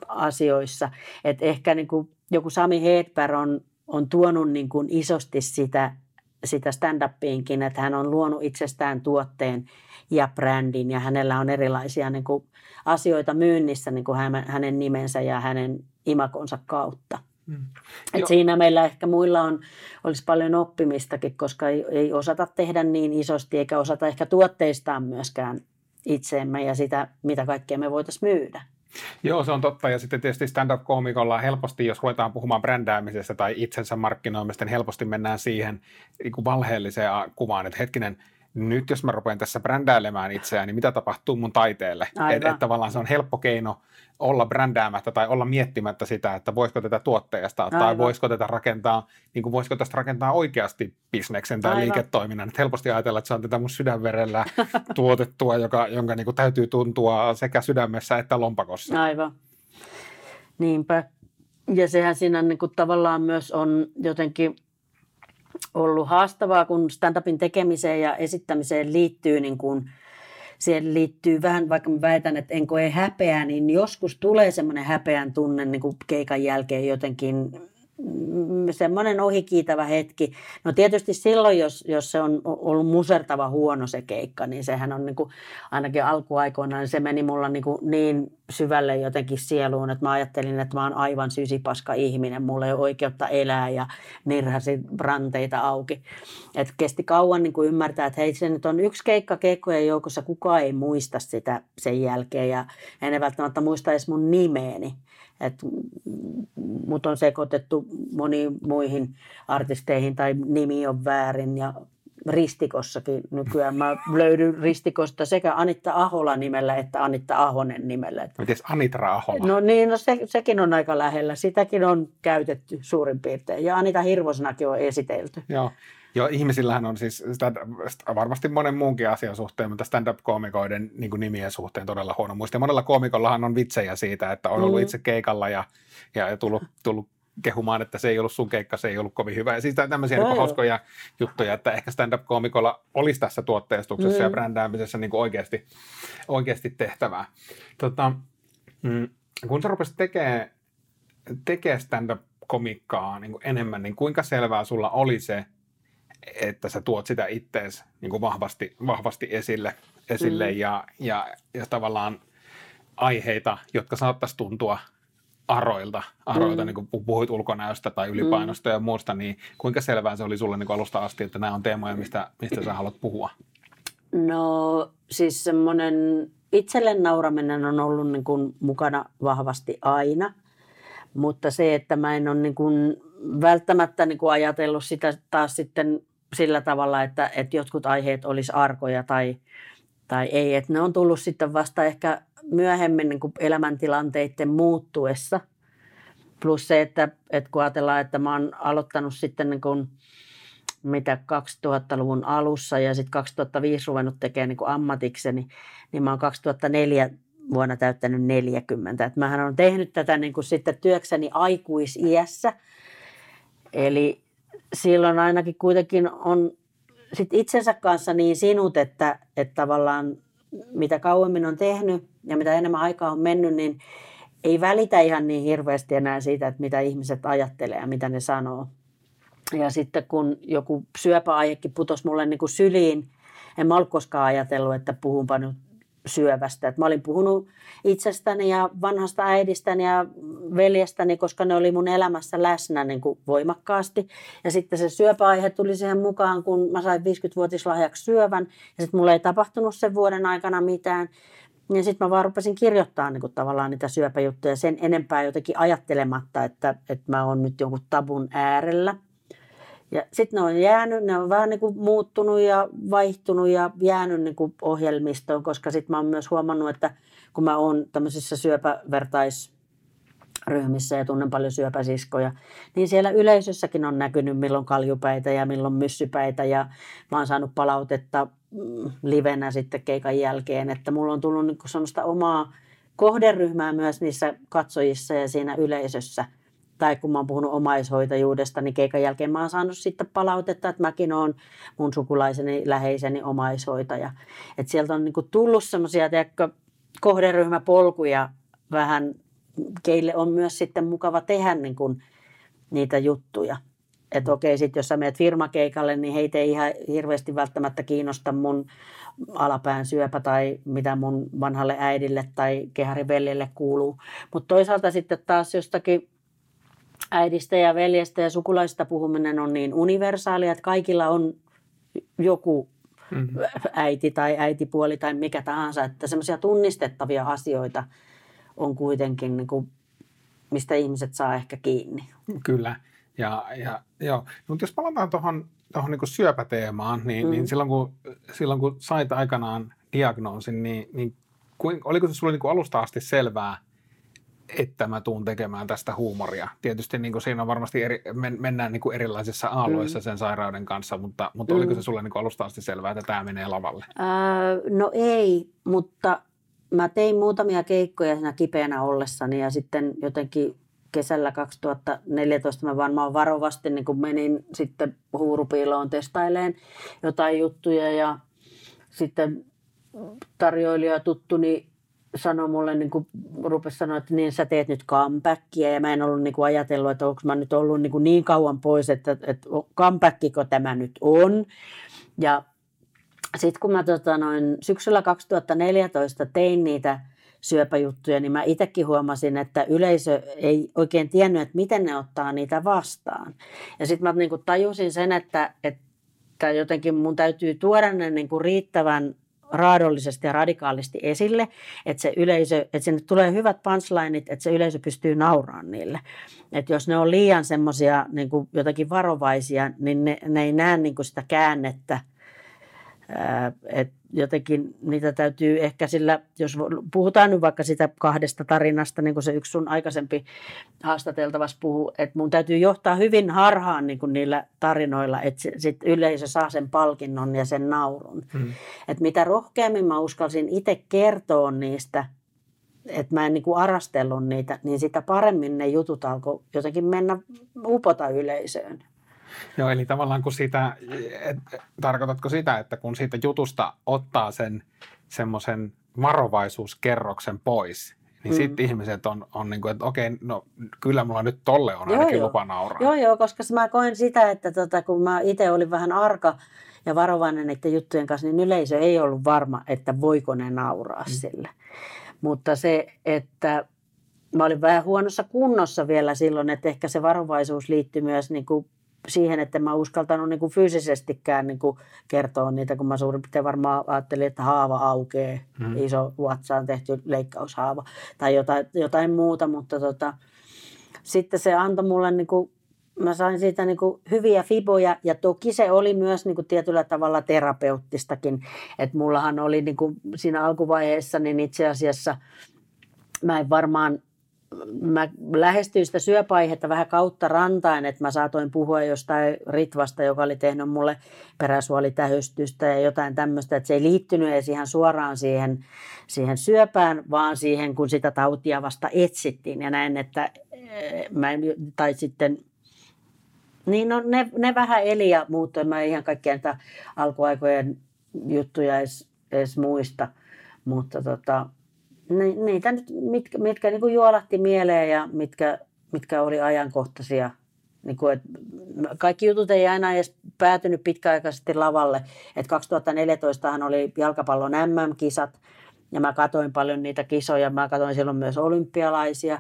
asioissa. Et ehkä niin kuin joku Sami Hedberg on, on tuonut niin kuin isosti sitä, sitä stand-upiinkin, että hän on luonut itsestään tuotteen ja brändin ja hänellä on erilaisia niin kuin asioita myynnissä niin kuin hänen nimensä ja hänen imakonsa kautta. Mm. Et siinä meillä ehkä muilla on, olisi paljon oppimistakin, koska ei, ei osata tehdä niin isosti eikä osata ehkä tuotteistaan myöskään itseemme ja sitä, mitä kaikkea me voitaisiin myydä. Joo, se on totta. Ja sitten tietysti stand-up-koomikolla helposti, jos ruvetaan puhumaan brändäämisestä tai itsensä markkinoimista, niin helposti mennään siihen niin kuin valheelliseen kuvaan, että hetkinen – nyt jos mä rupean tässä brändäilemään itseään, niin mitä tapahtuu mun taiteelle? Että et tavallaan se on helppo keino olla brändäämättä tai olla miettimättä sitä, että voisiko tätä tuotteesta Aivan. tai voisiko tätä rakentaa, niin kuin voisiko tästä rakentaa oikeasti bisneksen tai Aivan. liiketoiminnan. Että helposti ajatella, että se on tätä mun sydänverellä [laughs] tuotettua, joka, jonka niin kuin täytyy tuntua sekä sydämessä että lompakossa. Aivan. Niinpä. Ja sehän siinä niin kuin tavallaan myös on jotenkin ollut haastavaa, kun stand-upin tekemiseen ja esittämiseen liittyy niin kuin, siihen liittyy vähän, vaikka mä väitän, että en koe häpeää, niin joskus tulee semmoinen häpeän tunne niin kuin keikan jälkeen jotenkin semmoinen ohikiitävä hetki. No tietysti silloin, jos, jos se on ollut musertava huono se keikka, niin sehän on niin kuin, ainakin alkuaikoina, niin se meni mulla niin, kuin niin syvälle jotenkin sieluun, että mä ajattelin, että mä oon aivan sysipaska ihminen, mulla ei ole oikeutta elää ja nirhasi ranteita auki. Et kesti kauan niin kuin ymmärtää, että hei se nyt on yksi keikka keikkojen joukossa, kukaan ei muista sitä sen jälkeen ja en välttämättä muista edes mun nimeeni. Et mut on sekoitettu moniin muihin artisteihin tai nimi on väärin ja Ristikossakin nykyään. Mä löydyn Ristikosta sekä Anitta Ahola nimellä että Anitta Ahonen nimellä. Miten Anitra Ahola? No niin, no se, sekin on aika lähellä. Sitäkin on käytetty suurin piirtein. Ja Anita Hirvosenakin on esitelty. Joo. Joo, ihmisillähän on siis stand- varmasti monen muunkin asian suhteen, mutta stand-up-koomikoiden niin nimien suhteen todella huono muisti. Ja monella koomikollahan on vitsejä siitä, että on ollut mm. itse keikalla ja, ja tullut, tullut kehumaan, että se ei ollut sun keikka, se ei ollut kovin hyvä. Ja siis tämmöisiä niin hauskoja juttuja, että ehkä stand-up-koomikolla olisi tässä tuotteistuksessa mm. ja brändäämisessä niin kuin oikeasti, oikeasti tehtävää. Tota, mm, kun sä rupesit tekemään tekee stand-up-komikkaa niin kuin enemmän, niin kuinka selvää sulla oli se, että sä tuot sitä ittees niin kuin vahvasti, vahvasti esille, esille mm. ja, ja, ja tavallaan aiheita, jotka saattaisi tuntua aroilta, aroilta mm. niin kuin puhuit ulkonäöstä tai ylipainosta mm. ja muusta, niin kuinka selvää se oli sulle niin alusta asti, että nämä on teemoja, mistä, mistä sä haluat puhua? No siis semmoinen itselle nauraminen on ollut niin kuin mukana vahvasti aina, mutta se, että mä en ole niin kuin välttämättä niin kuin ajatellut sitä taas sitten sillä tavalla, että, että jotkut aiheet olisi arkoja tai, tai ei. Että ne on tullut sitten vasta ehkä myöhemmin niin kuin elämäntilanteiden muuttuessa. Plus se, että, että kun ajatellaan, että mä oon aloittanut sitten niin kuin, mitä 2000-luvun alussa ja sitten 2005 ruvennut tekemään niin kuin ammatikseni, niin mä oon 2004 vuonna täyttänyt 40. Et mähän on tehnyt tätä niin kuin sitten työkseni aikuisiässä. Eli silloin ainakin kuitenkin on sit itsensä kanssa niin sinut, että, että tavallaan mitä kauemmin on tehnyt ja mitä enemmän aikaa on mennyt, niin ei välitä ihan niin hirveästi enää siitä, että mitä ihmiset ajattelee ja mitä ne sanoo. Ja sitten kun joku syöpäaihekin putosi mulle niin kuin syliin, en mä ole koskaan ajatellut, että puhunpa nyt syövästä. Et mä olin puhunut itsestäni ja vanhasta äidistäni ja veljestäni, koska ne oli mun elämässä läsnä niin kuin voimakkaasti. Ja sitten se syöpäaihe tuli siihen mukaan, kun mä sain 50-vuotislahjaksi syövän. Ja sitten mulla ei tapahtunut sen vuoden aikana mitään. Ja sitten mä vaan rupesin kirjoittaa niin kuin tavallaan niitä syöpäjuttuja sen enempää jotenkin ajattelematta, että, että mä oon nyt jonkun tabun äärellä. Ja sitten ne on jäänyt, ne on vähän niin kuin muuttunut ja vaihtunut ja jäänyt niin kuin ohjelmistoon, koska sitten mä oon myös huomannut, että kun mä oon tämmöisissä syöpävertaisryhmissä ja tunnen paljon syöpäsiskoja, niin siellä yleisössäkin on näkynyt milloin kaljupäitä ja milloin myssypäitä ja mä oon saanut palautetta mm, livenä sitten keikan jälkeen, että mulla on tullut niin semmoista omaa kohderyhmää myös niissä katsojissa ja siinä yleisössä – tai kun mä oon puhunut omaishoitajuudesta, niin keikan jälkeen mä oon saanut sitten palautetta, että mäkin oon mun sukulaiseni, läheiseni omaishoitaja. Että sieltä on niinku tullut semmoisia kohderyhmäpolkuja vähän, keille on myös sitten mukava tehdä niinku niitä juttuja. Että okei, sitten jos sä menet firmakeikalle, niin heitä ei ihan hirveästi välttämättä kiinnosta mun alapään syöpä tai mitä mun vanhalle äidille tai kehariveljelle kuuluu. Mutta toisaalta sitten taas jostakin äidistä ja veljestä ja sukulaista puhuminen on niin universaalia, että kaikilla on joku mm-hmm. äiti tai äitipuoli tai mikä tahansa, että semmoisia tunnistettavia asioita on kuitenkin, niin kuin, mistä ihmiset saa ehkä kiinni. Kyllä. Ja, ja, joo. Mutta jos palataan tuohon tuohon niin syöpäteemaan, niin, mm. niin silloin, kun, silloin kun sait aikanaan diagnoosin, niin, niin kuin, oliko se sinulle niin alusta asti selvää, että mä tuun tekemään tästä huumoria. Tietysti niin kuin siinä on varmasti eri, men, mennään niin kuin erilaisissa aalloissa mm. sen sairauden kanssa, mutta, mutta mm. oliko se sulle niin kuin alusta asti selvää, että tämä menee lavalle? Öö, no ei, mutta mä tein muutamia keikkoja siinä kipeänä ollessani ja sitten jotenkin kesällä 2014 mä varmaan varovasti niin kun menin sitten huurupiiloon testaileen jotain juttuja ja sitten tarjoilija tuttuni sanoi mulle, niin kuin rupesi sanoa, että niin sä teet nyt comebackia ja mä en ollut niin kuin ajatellut, että onko mä nyt ollut niin, kuin niin kauan pois, että, että comebackiko tämä nyt on. Ja sitten kun mä tota, noin, syksyllä 2014 tein niitä syöpäjuttuja, niin mä itsekin huomasin, että yleisö ei oikein tiennyt, että miten ne ottaa niitä vastaan. Ja sitten mä niin kuin tajusin sen, että, että jotenkin mun täytyy tuoda ne niin kuin riittävän raadollisesti ja radikaalisti esille, että se yleisö, että sinne tulee hyvät punchlineit, että se yleisö pystyy nauraamaan niille. Että jos ne on liian semmoisia niin jotakin varovaisia, niin ne, ne ei näe niin kuin sitä käännettä Et jotenkin niitä täytyy ehkä sillä, jos puhutaan nyt vaikka sitä kahdesta tarinasta, niin kuin se yksi sun aikaisempi haastateltavassa puhuu, että mun täytyy johtaa hyvin harhaan niin kuin niillä tarinoilla, että sit yleisö saa sen palkinnon ja sen naurun. Hmm. Että mitä rohkeammin mä uskalsin itse kertoa niistä, että mä en niin kuin arastellut niitä, niin sitä paremmin ne jutut alkoi jotenkin mennä upota yleisöön. Joo, eli tavallaan kun sitä, et, tarkoitatko sitä, että kun siitä jutusta ottaa sen semmoisen varovaisuuskerroksen pois, niin mm. sitten ihmiset on, on niin kuin, että okei, no kyllä mulla nyt tolle on ainakin joo, lupa nauraa. Joo, joo, koska mä koen sitä, että tota, kun mä itse olin vähän arka ja varovainen näiden juttujen kanssa, niin yleisö ei ollut varma, että voiko ne nauraa mm. sille. Mutta se, että mä olin vähän huonossa kunnossa vielä silloin, että ehkä se varovaisuus liittyy myös niin kuin siihen, että mä uskaltanut niin kuin fyysisestikään niin kuin kertoa niitä, kun mä suurin piirtein varmaan ajattelin, että haava aukeaa, mm. iso vatsaan tehty leikkaushaava tai jotain, jotain muuta, mutta tota, sitten se antoi mulle, niin kuin, mä sain siitä niin kuin hyviä fiboja ja toki se oli myös niin kuin tietyllä tavalla terapeuttistakin, että mullahan oli niin kuin siinä alkuvaiheessa, niin itse asiassa mä en varmaan mä lähestyin sitä syöpäaihetta vähän kautta rantain, että mä saatoin puhua jostain Ritvasta, joka oli tehnyt mulle peräsuolitähystystä ja jotain tämmöistä, että se ei liittynyt edes ihan suoraan siihen, siihen syöpään, vaan siihen, kun sitä tautia vasta etsittiin ja näin, että eh, mä tai sitten niin no, ne, ne vähän eli ja muuttui. Mä ihan kaikkia niitä alkuaikojen juttuja edes, edes muista, mutta tota, niitä nyt, mitkä, mitkä niin kuin juolahti mieleen ja mitkä, mitkä oli ajankohtaisia. Niin kuin, että kaikki jutut ei aina edes päätynyt pitkäaikaisesti lavalle. Et 2014 oli jalkapallon MM-kisat ja mä katoin paljon niitä kisoja. Mä katoin silloin myös olympialaisia.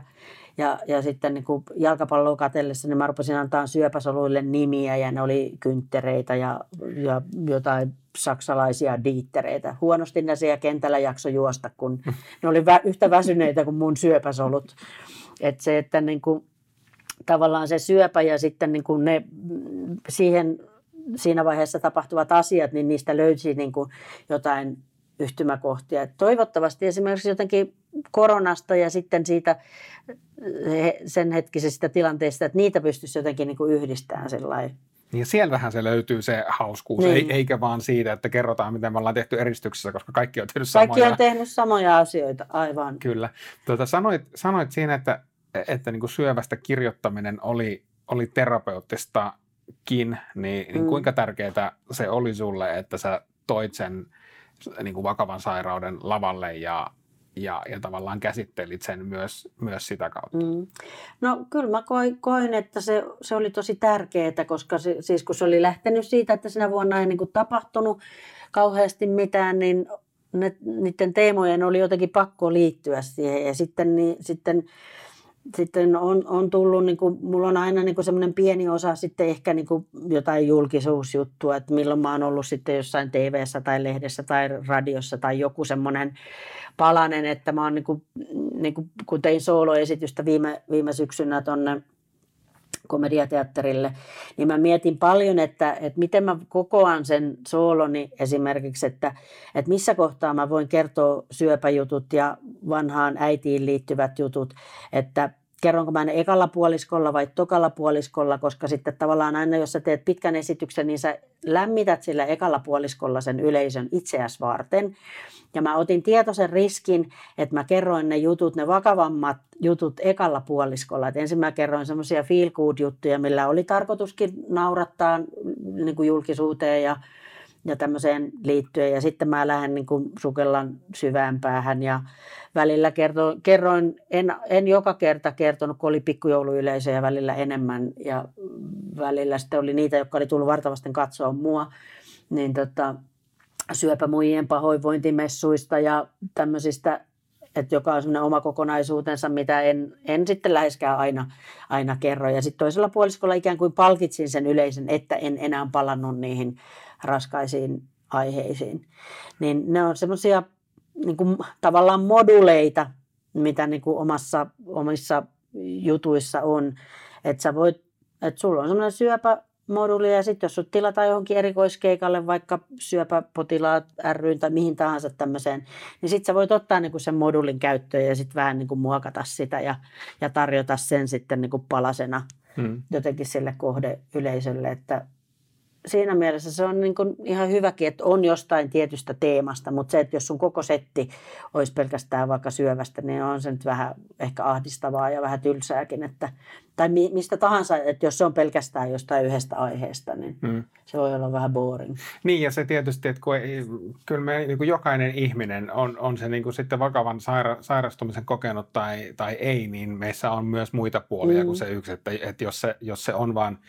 Ja, ja sitten niin kuin jalkapalloa katellessa, niin mä rupesin antaa syöpäsoluille nimiä ja ne oli kynttereitä ja, ja jotain saksalaisia diittereitä. Huonosti ne siellä kentällä jakso juosta, kun ne oli vä- yhtä väsyneitä kuin mun syöpäsolut. Että se, että niin kuin, tavallaan se syöpä ja sitten niin kuin ne siihen siinä vaiheessa tapahtuvat asiat, niin niistä löysi niin kuin jotain yhtymäkohtia. Et toivottavasti esimerkiksi jotenkin koronasta ja sitten siitä sen hetkisestä tilanteesta, että niitä pystyisi jotenkin niin kuin yhdistämään sellainen niin sieltähän se löytyy se hauskuus, niin. eikä vaan siitä, että kerrotaan, miten me ollaan tehty eristyksessä, koska kaikki on tehnyt samoja. Kaikki on tehnyt samoja asioita, aivan. Kyllä. Tuota, sanoit, sanoit siinä, että, että niin kuin syövästä kirjoittaminen oli, oli terapeuttistakin, niin, niin mm. kuinka tärkeää se oli sulle, että sä toit sen niin kuin vakavan sairauden lavalle ja, ja, ja tavallaan käsittelit sen myös, myös sitä kautta? Mm. No kyllä mä koin, koin että se, se oli tosi tärkeää, koska se, siis kun se oli lähtenyt siitä, että sinä vuonna ei niin kuin tapahtunut kauheasti mitään, niin ne, niiden teemojen oli jotenkin pakko liittyä siihen. Ja sitten, niin, sitten sitten on, on tullut, niin kuin, mulla on aina niin semmoinen pieni osa sitten ehkä niin kuin jotain julkisuusjuttua, että milloin mä oon ollut sitten jossain tv tai lehdessä tai radiossa tai joku semmoinen palanen, että mä oon niin kuin, niin kuin, kun tein sooloesitystä viime, viime syksynä tuonne komediateatterille, niin mä mietin paljon, että, että miten mä kokoan sen sooloni esimerkiksi, että, että missä kohtaa mä voin kertoa syöpäjutut ja vanhaan äitiin liittyvät jutut, että kerronko mä ne ekalla puoliskolla vai tokalla puoliskolla, koska sitten tavallaan aina jos sä teet pitkän esityksen, niin sä lämmität sillä ekalla puoliskolla sen yleisön itseäs varten. Ja mä otin tietoisen riskin, että mä kerroin ne jutut, ne vakavammat jutut ekalla puoliskolla. Et ensin mä kerroin semmoisia feel good juttuja, millä oli tarkoituskin naurattaa niin kuin julkisuuteen ja, ja tämmöiseen liittyen. Ja sitten mä lähden niin kuin sukellan syvään päähän ja välillä kerto, kerroin, en, en joka kerta kertonut, kun oli pikkujouluyleisö ja välillä enemmän ja välillä sitten oli niitä, jotka oli tullut vartavasten katsoa mua, niin tota, syöpämuijien pahoinvointimessuista ja tämmöisistä, että joka on semmoinen oma kokonaisuutensa, mitä en, en sitten läheskään aina, aina kerro. Ja sitten toisella puoliskolla ikään kuin palkitsin sen yleisen, että en enää palannut niihin raskaisiin aiheisiin. Niin ne on semmoisia niin kuin, tavallaan moduleita, mitä niin kuin omassa, omissa jutuissa on. Että sä voit, että sulla on semmoinen syöpä, moduulia ja sitten jos sut tilataan johonkin erikoiskeikalle, vaikka syöpäpotilaat ry tai mihin tahansa tämmöiseen, niin sitten sä voit ottaa niin kuin sen moduulin käyttöön ja sitten vähän niin kuin muokata sitä ja, ja tarjota sen sitten niin kuin palasena hmm. jotenkin sille kohdeyleisölle, että siinä mielessä se on niin kuin ihan hyväkin, että on jostain tietystä teemasta, mutta se, että jos sun koko setti olisi pelkästään vaikka syövästä, niin on se nyt vähän ehkä ahdistavaa ja vähän tylsääkin, että, tai mistä tahansa, että jos se on pelkästään jostain yhdestä aiheesta, niin hmm. se voi olla vähän boring. Niin ja se tietysti, että kun ei, kyllä me niin kuin jokainen ihminen on, on se niin kuin sitten vakavan saira, sairastumisen kokenut tai, tai ei, niin meissä on myös muita puolia hmm. kuin se yksi, että, että jos, se, jos se on vaan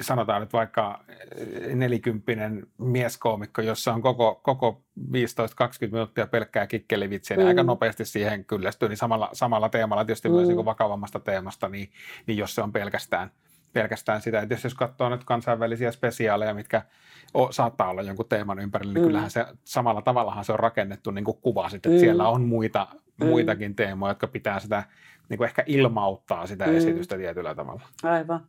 sanotaan nyt vaikka nelikymppinen mieskoomikko, jossa on koko, koko 15-20 minuuttia pelkkää kikkelivitsiä, niin mm. aika nopeasti siihen kyllästyy, niin samalla, samalla teemalla, tietysti mm. myös niin vakavammasta teemasta, niin, niin jos se on pelkästään, pelkästään sitä, että jos, jos katsoo nyt kansainvälisiä spesiaaleja, mitkä o, saattaa olla jonkun teeman ympärillä, niin mm. kyllähän se samalla tavallahan se on rakennettu niin kuin kuva sitten, että mm. siellä on muita, mm. muitakin teemoja, jotka pitää sitä niin kuin ehkä ilmauttaa sitä mm. esitystä tietyllä tavalla. Aivan.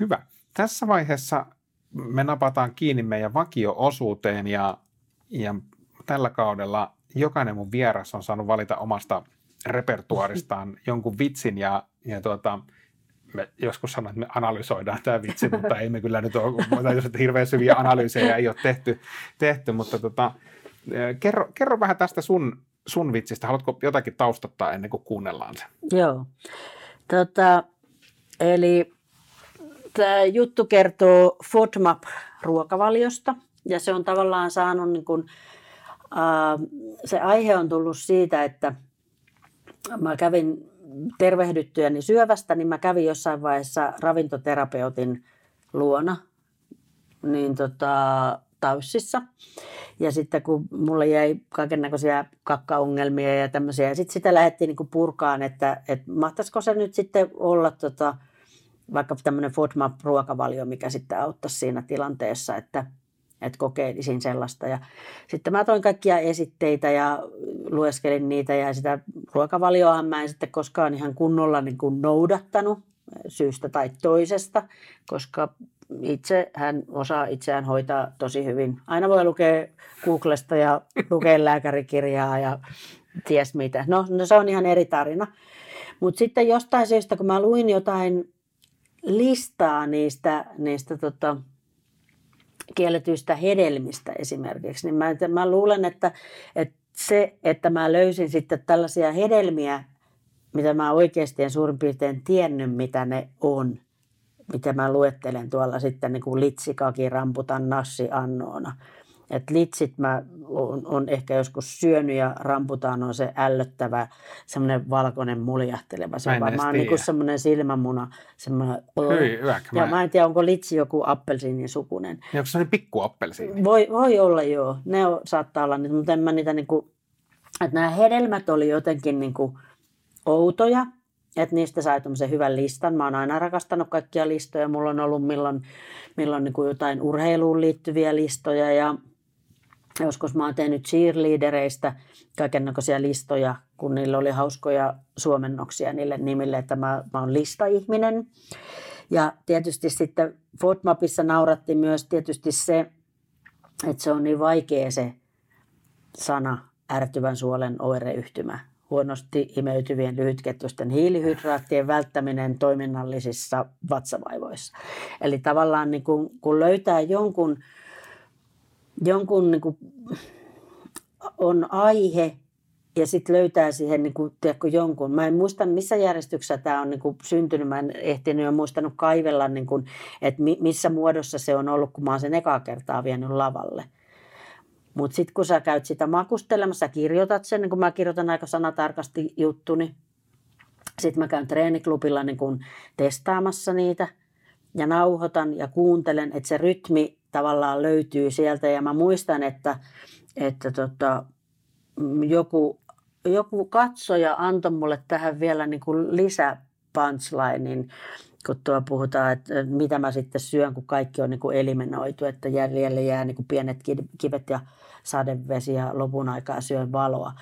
Hyvä. Tässä vaiheessa me napataan kiinni meidän vakio-osuuteen ja, ja tällä kaudella jokainen mun vieras on saanut valita omasta repertuaristaan [laughs] jonkun vitsin ja, ja tuota, me joskus sanoin, että me analysoidaan tämä vitsi, mutta ei me kyllä nyt ole, hirveän syviä analyysejä ei ole tehty, tehty mutta tota, kerro, kerro vähän tästä sun, sun vitsistä. Haluatko jotakin taustattaa ennen kuin kuunnellaan se? Joo. Tota, eli Tämä juttu kertoo FODMAP-ruokavaliosta ja se on tavallaan saanut, niin kuin, äh, se aihe on tullut siitä, että mä kävin tervehdyttyäni syövästä, niin mä kävin jossain vaiheessa ravintoterapeutin luona niin tota, Taussissa. Ja sitten kun mulle jäi kaiken näköisiä kakkaongelmia ja tämmöisiä, ja sitten sitä lähdettiin niin purkaan, että, että mahtaisiko se nyt sitten olla tota, vaikka tämmöinen FODMAP-ruokavalio, mikä sitten auttaisi siinä tilanteessa, että, että kokeilisin sellaista. Ja sitten mä toin kaikkia esitteitä ja lueskelin niitä ja sitä ruokavalioa mä en sitten koskaan ihan kunnolla niin kuin noudattanut syystä tai toisesta, koska itse hän osaa itseään hoitaa tosi hyvin. Aina voi lukea Googlesta ja lukea lääkärikirjaa ja ties mitä. No, no se on ihan eri tarina. Mutta sitten jostain syystä, kun mä luin jotain listaa niistä, niistä tota, kielletyistä hedelmistä esimerkiksi, niin mä, mä luulen, että, että se, että mä löysin sitten tällaisia hedelmiä, mitä mä oikeasti en suurin piirtein tiennyt, mitä ne on, mitä mä luettelen tuolla sitten niin kuin litsikaki, ramputan, nassi, annoona – et litsit mä on, on ehkä joskus syönyt ja ramputaan on se ällöttävä, semmoinen valkoinen muljahteleva. Se on varmaan niin kuin semmoinen silmämuna. Semmoinen, Hyi, ja mä en tiedä, onko litsi joku appelsiinin sukunen. Ja onko se pikku appelsiini? Voi, voi olla joo. Ne on, saattaa olla niitä, mutta en mä niitä niin kuin, että nämä hedelmät oli jotenkin niin kuin outoja. Että niistä sai tämmöisen hyvän listan. Mä oon aina rakastanut kaikkia listoja. Mulla on ollut milloin, milloin niin kuin jotain urheiluun liittyviä listoja ja Joskus mä oon tehnyt cheerleadereistä kaikenlaisia listoja, kun niillä oli hauskoja suomennoksia niille nimille, että mä, mä oon listaihminen. Ja tietysti sitten FODMAPissa nauratti myös tietysti se, että se on niin vaikea se sana ärtyvän suolen oireyhtymä. Huonosti imeytyvien lyhytketjusten hiilihydraattien välttäminen toiminnallisissa vatsavaivoissa. Eli tavallaan niin kun, kun löytää jonkun jonkun niin kuin, on aihe ja sitten löytää siihen niin kuin, tiedätkö, jonkun. Mä en muista, missä järjestyksessä tämä on niin kuin, syntynyt. Mä en ehtinyt jo muistanut kaivella, niin kuin, että mi, missä muodossa se on ollut, kun mä oon sen ekaa kertaa vienyt lavalle. Mutta sitten kun sä käyt sitä makustelemassa, kirjoitat sen, niin kun mä kirjoitan aika sanatarkasti juttuni. Sitten mä käyn treeniklubilla niin kun testaamassa niitä ja nauhoitan ja kuuntelen, että se rytmi tavallaan löytyy sieltä. Ja mä muistan, että, että tota, joku, joku katsoja antoi mulle tähän vielä niin kuin lisä punchlinein, kun tuo puhutaan, että mitä mä sitten syön, kun kaikki on niin kuin eliminoitu, että jäljelle jää niin kuin pienet kivet ja sadevesi ja lopun aikaa syön valoa.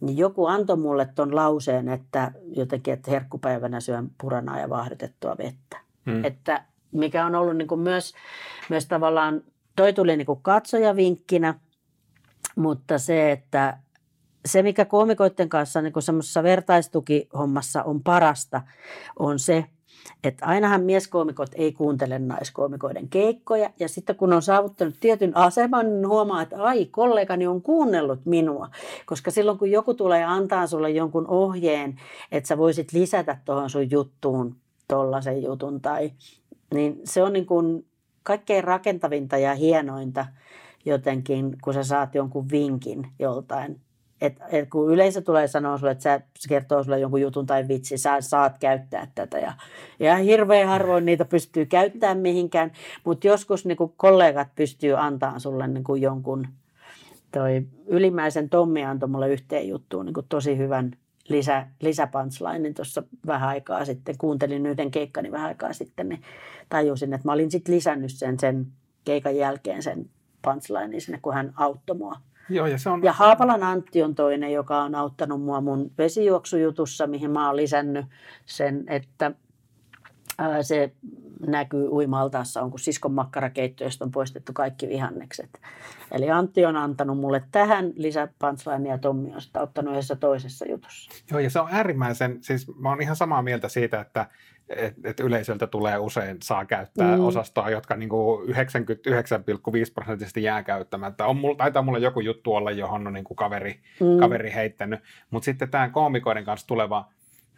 Niin joku antoi mulle tuon lauseen, että jotenkin, että herkkupäivänä syön puranaa ja vahdotettua vettä. Hmm. Että mikä on ollut niin kuin myös, myös tavallaan, toi tuli niin kuin katsojavinkkinä, mutta se, että se, mikä koomikoiden kanssa niin semmoisessa vertaistukihommassa on parasta, on se, että ainahan mieskoomikot ei kuuntele naiskoomikoiden keikkoja. Ja sitten kun on saavuttanut tietyn aseman, niin huomaa, että ai, kollegani on kuunnellut minua. Koska silloin kun joku tulee antaa sulle jonkun ohjeen, että sä voisit lisätä tuohon sun juttuun tollaisen jutun, tai, niin se on niin kuin kaikkein rakentavinta ja hienointa jotenkin, kun sä saat jonkun vinkin joltain et, et kun yleisö tulee sanoa sulle, että se kertoo sulle jonkun jutun tai vitsi, sä saat käyttää tätä. Ja, ja hirveän harvoin niitä pystyy käyttämään mihinkään, mutta joskus niin kollegat pystyy antamaan sulle niin kuin jonkun, toi ylimmäisen Tommi antoi mulle yhteen juttuun niin kuin tosi hyvän lisä, lisäpunchline tuossa vähän aikaa sitten. Kuuntelin yhden keikkani vähän aikaa sitten, niin tajusin, että mä olin sitten lisännyt sen, sen keikan jälkeen sen punchline sinne, kun hän auttoi mua Joo, ja, se on... ja Haapalan Antti on toinen, joka on auttanut mua mun vesijuoksujutussa, mihin mä oon lisännyt sen, että se näkyy uimaltaassa, on kun siskon makkarakeitto, josta on poistettu kaikki vihannekset. Eli Antti on antanut mulle tähän lisäpunchline ja Tommi on sitä ottanut yhdessä toisessa jutussa. Joo, ja se on äärimmäisen, siis mä oon ihan samaa mieltä siitä, että et, et yleisöltä tulee usein, saa käyttää mm. osastoa, jotka niin 99,5 prosenttisesti jää käyttämättä. On, mulla, taitaa mulla joku juttu olla, johon on niin kuin kaveri, mm. kaveri heittänyt. Mutta sitten tämä koomikoiden kanssa tuleva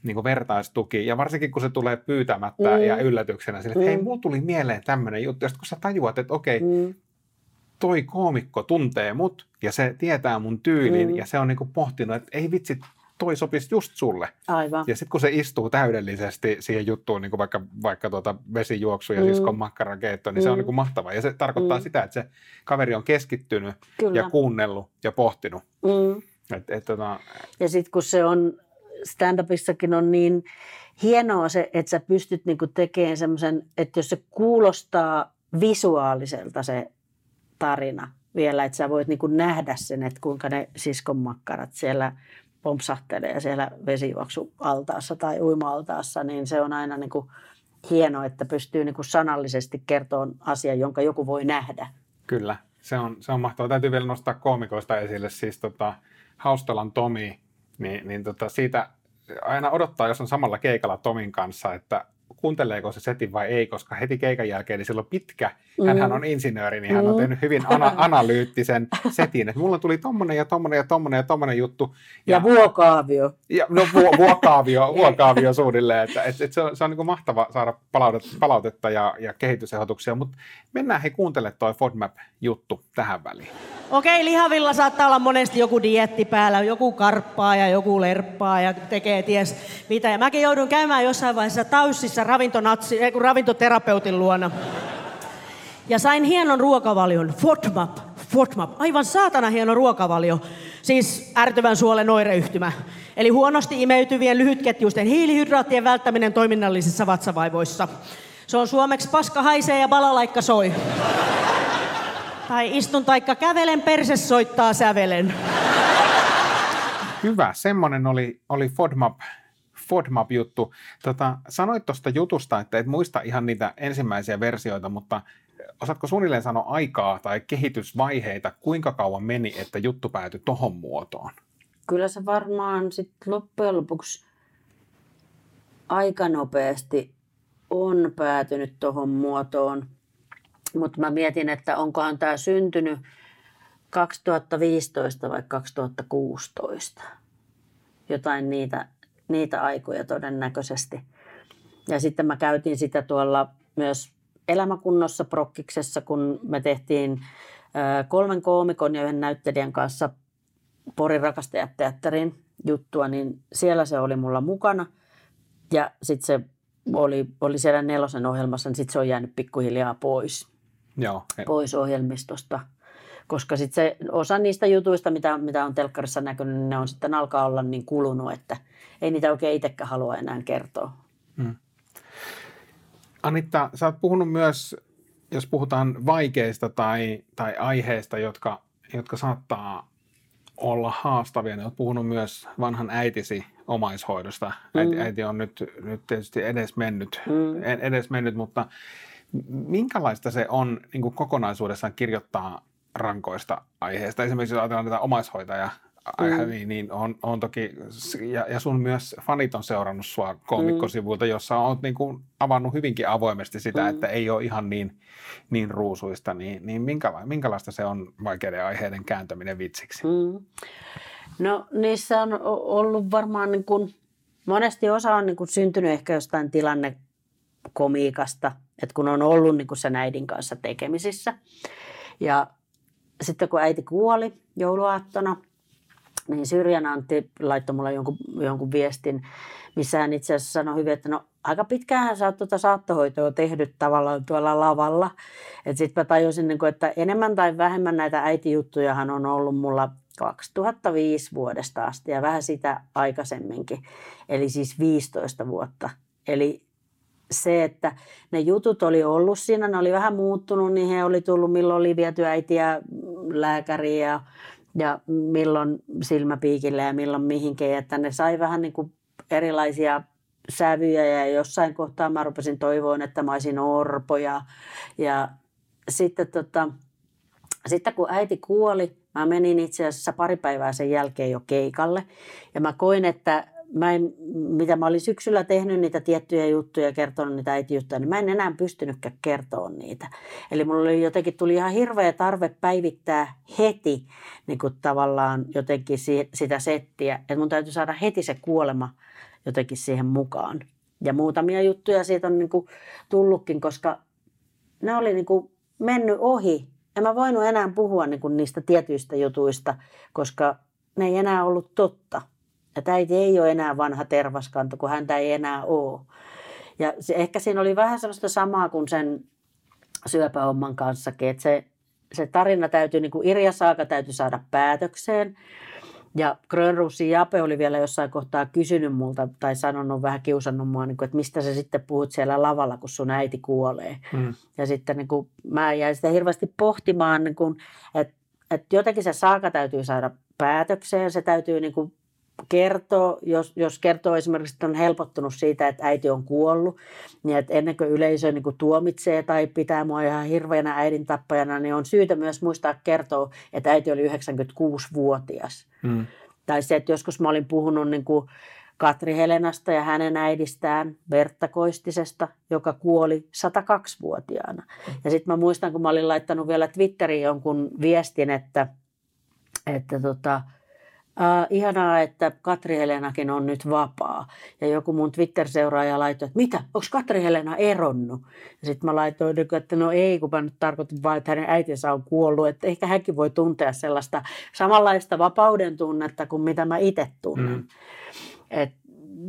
niin vertaistuki, ja varsinkin kun se tulee pyytämättä mm. ja yllätyksenä, sille, että mm. hei, mulla tuli mieleen tämmöinen juttu, ja sitten kun sä tajuat, että okei, mm. toi koomikko tuntee mut, ja se tietää mun tyylin, mm. ja se on niin kuin pohtinut, että ei vitsi, toi sopisi just sulle. Aivan. Ja sitten kun se istuu täydellisesti siihen juttuun, niin kuin vaikka, vaikka tuota vesijuoksu ja mm. siskon makkarakeitto, niin mm. se on mm. niin kuin mahtavaa. Ja se tarkoittaa mm. sitä, että se kaveri on keskittynyt Kyllä. ja kuunnellut ja pohtinut. Mm. Et, et, tota... Ja sitten kun se on, stand-upissakin on niin hienoa se, että sä pystyt niinku tekemään semmoisen, että jos se kuulostaa visuaaliselta se tarina vielä, että sä voit niinku nähdä sen, että kuinka ne siskon makkarat siellä pompsahtelee siellä vesijuoksualtaassa tai uima-altaassa, niin se on aina niin kuin hienoa, että pystyy niin kuin sanallisesti kertomaan asian, jonka joku voi nähdä. Kyllä, se on, se on mahtavaa. Täytyy vielä nostaa koomikoista esille, siis tota, Haustalan Tomi, niin, niin tota, siitä aina odottaa, jos on samalla keikalla Tomin kanssa, että kuunteleeko se setin vai ei, koska heti keikan jälkeen, niin silloin pitkä, mm. hän on insinööri, niin hän mm. on tehnyt hyvin ana- [laughs] analyyttisen setin, että mulla tuli tommonen ja tommonen ja tommonen ja tommonen juttu. Ja, ja vuokaavio. Ja, no vu- vuokaavio, [laughs] vuokaavio suunnilleen, että et, et se on, se on niin kuin mahtava saada palautetta, palautetta ja, ja kehitysehdotuksia, mutta mennään he kuuntele toi FODMAP-juttu tähän väliin. Okei, lihavilla saattaa olla monesti joku dietti päällä, joku karppaa ja joku lerppaa ja tekee ties mitä. Ja mäkin joudun käymään jossain vaiheessa taussissa ravintonatsi, ravintoterapeutin luona. Ja sain hienon ruokavalion, FODMAP, FODMAP, aivan saatana hieno ruokavalio. Siis ärtyvän suolen oireyhtymä. Eli huonosti imeytyvien lyhytketjuisten hiilihydraattien välttäminen toiminnallisissa vatsavaivoissa. Se on suomeksi paska haisee ja balalaikka soi. Tai istun taikka kävelen, perse soittaa sävelen. Hyvä, semmonen oli, oli FODMAP, FODMAP-juttu. Tota, sanoit tuosta jutusta, että et muista ihan niitä ensimmäisiä versioita, mutta osaatko suunnilleen sanoa aikaa tai kehitysvaiheita, kuinka kauan meni, että juttu päätyi tohon muotoon? Kyllä se varmaan sitten loppujen lopuksi aika nopeasti on päätynyt tuohon muotoon. Mutta mä mietin, että onkohan tämä syntynyt 2015 vai 2016. Jotain niitä, niitä aikoja todennäköisesti. Ja sitten mä käytin sitä tuolla myös elämäkunnossa prokkiksessa, kun me tehtiin kolmen koomikon ja yhden näyttelijän kanssa Porin rakastajateatterin juttua, niin siellä se oli mulla mukana. Ja sitten se oli, oli siellä nelosen ohjelmassa, niin sitten se on jäänyt pikkuhiljaa pois. Joo. pois ohjelmistosta. Koska sit se, osa niistä jutuista, mitä, mitä on telkkarissa näkynyt, niin ne on sitten alkaa olla niin kulunut, että ei niitä oikein itsekään halua enää kertoa. Hmm. Anitta, sä oot puhunut myös, jos puhutaan vaikeista tai, tai aiheista, jotka, jotka saattaa olla haastavia, niin olet puhunut myös vanhan äitisi omaishoidosta. Äiti, mm. äiti on nyt, nyt tietysti edes mennyt, mm. edes mennyt mutta Minkälaista se on niin kuin kokonaisuudessaan kirjoittaa rankoista aiheista? Esimerkiksi jos ajatellaan tätä omaishoitajaa, mm. niin, niin on, on toki, ja, ja sun myös fanit on seurannut sua koomikkosivuilta, mm. jossa olet niin kuin avannut hyvinkin avoimesti sitä, mm. että ei ole ihan niin, niin ruusuista, niin, niin minkäla, minkälaista se on vaikeiden aiheiden kääntäminen vitsiksi? Mm. No niissä on ollut varmaan niin kuin, monesti osa on niin kuin syntynyt ehkä jostain tilannekomiikasta, että kun on ollut niin kuin sen äidin kanssa tekemisissä. Ja sitten kun äiti kuoli jouluaattona, niin Syrjän Antti laittoi mulle jonkun, jonkun viestin, missä hän itse asiassa sanoi hyvin, että no aika pitkään sä oot tuota saattohoitoa tehnyt tavallaan tuolla lavalla. Sitten mä tajusin, niin että enemmän tai vähemmän näitä äitijuttujahan on ollut mulla 2005 vuodesta asti ja vähän sitä aikaisemminkin, eli siis 15 vuotta. Eli se, että ne jutut oli ollut siinä, ne oli vähän muuttunut, niin he oli tullut, milloin oli viety äitiä lääkäriin ja, ja milloin silmäpiikille ja milloin mihinkin, että ne sai vähän niin kuin erilaisia sävyjä ja jossain kohtaa mä rupesin toivoon, että mä olisin orpo ja, ja sitten, tota, sitten kun äiti kuoli, mä menin itse asiassa pari päivää sen jälkeen jo keikalle. Ja mä koin, että mä en, mitä mä olin syksyllä tehnyt niitä tiettyjä juttuja ja kertonut niitä äitijuttuja, niin mä en enää pystynytkään kertoa niitä. Eli mulla oli jotenkin tuli ihan hirveä tarve päivittää heti niin kuin tavallaan jotenkin si, sitä settiä, että mun täytyy saada heti se kuolema jotenkin siihen mukaan. Ja muutamia juttuja siitä on niin kuin tullutkin, koska ne oli niin kuin mennyt ohi. En mä voinut enää puhua niin kuin niistä tietyistä jutuista, koska ne ei enää ollut totta. Että äiti ei ole enää vanha tervaskanto, kun häntä ei enää ole. Ja se, ehkä siinä oli vähän sellaista samaa kuin sen syöpähomman kanssakin, että se, se tarina täytyy, niin kuin Irja Saaka täytyy saada päätökseen. Ja Grönruusin Jape oli vielä jossain kohtaa kysynyt multa tai sanonut vähän kiusannut mua, niin kuin, että mistä sä sitten puhut siellä lavalla, kun sun äiti kuolee. Mm. Ja sitten niin kuin, mä jäin sitä hirveästi pohtimaan, niin kuin, että, että jotenkin se saaka täytyy saada päätökseen, se täytyy niin kuin, kertoo, jos, jos kertoo esimerkiksi, että on helpottunut siitä, että äiti on kuollut, niin että ennen kuin yleisö niin kuin tuomitsee tai pitää mua ihan hirveänä äidin tappajana, niin on syytä myös muistaa kertoa, että äiti oli 96-vuotias. Hmm. Tai se, että joskus mä olin puhunut niin kuin Katri Helenasta ja hänen äidistään Vertta Koistisesta, joka kuoli 102-vuotiaana. Ja sitten mä muistan, kun mä olin laittanut vielä Twitteriin jonkun viestin, että, että tota, Uh, ihanaa, että Katri Helenakin on nyt vapaa. Ja joku mun Twitter-seuraaja laittoi, että mitä, onko Katri Helena eronnut? Ja sitten mä laitoin, että no ei, kun mä nyt tarkoitin vain, että hänen äitinsä on kuollut. Että ehkä hänkin voi tuntea sellaista samanlaista vapauden tunnetta kuin mitä mä itse tunnen. Mm. Et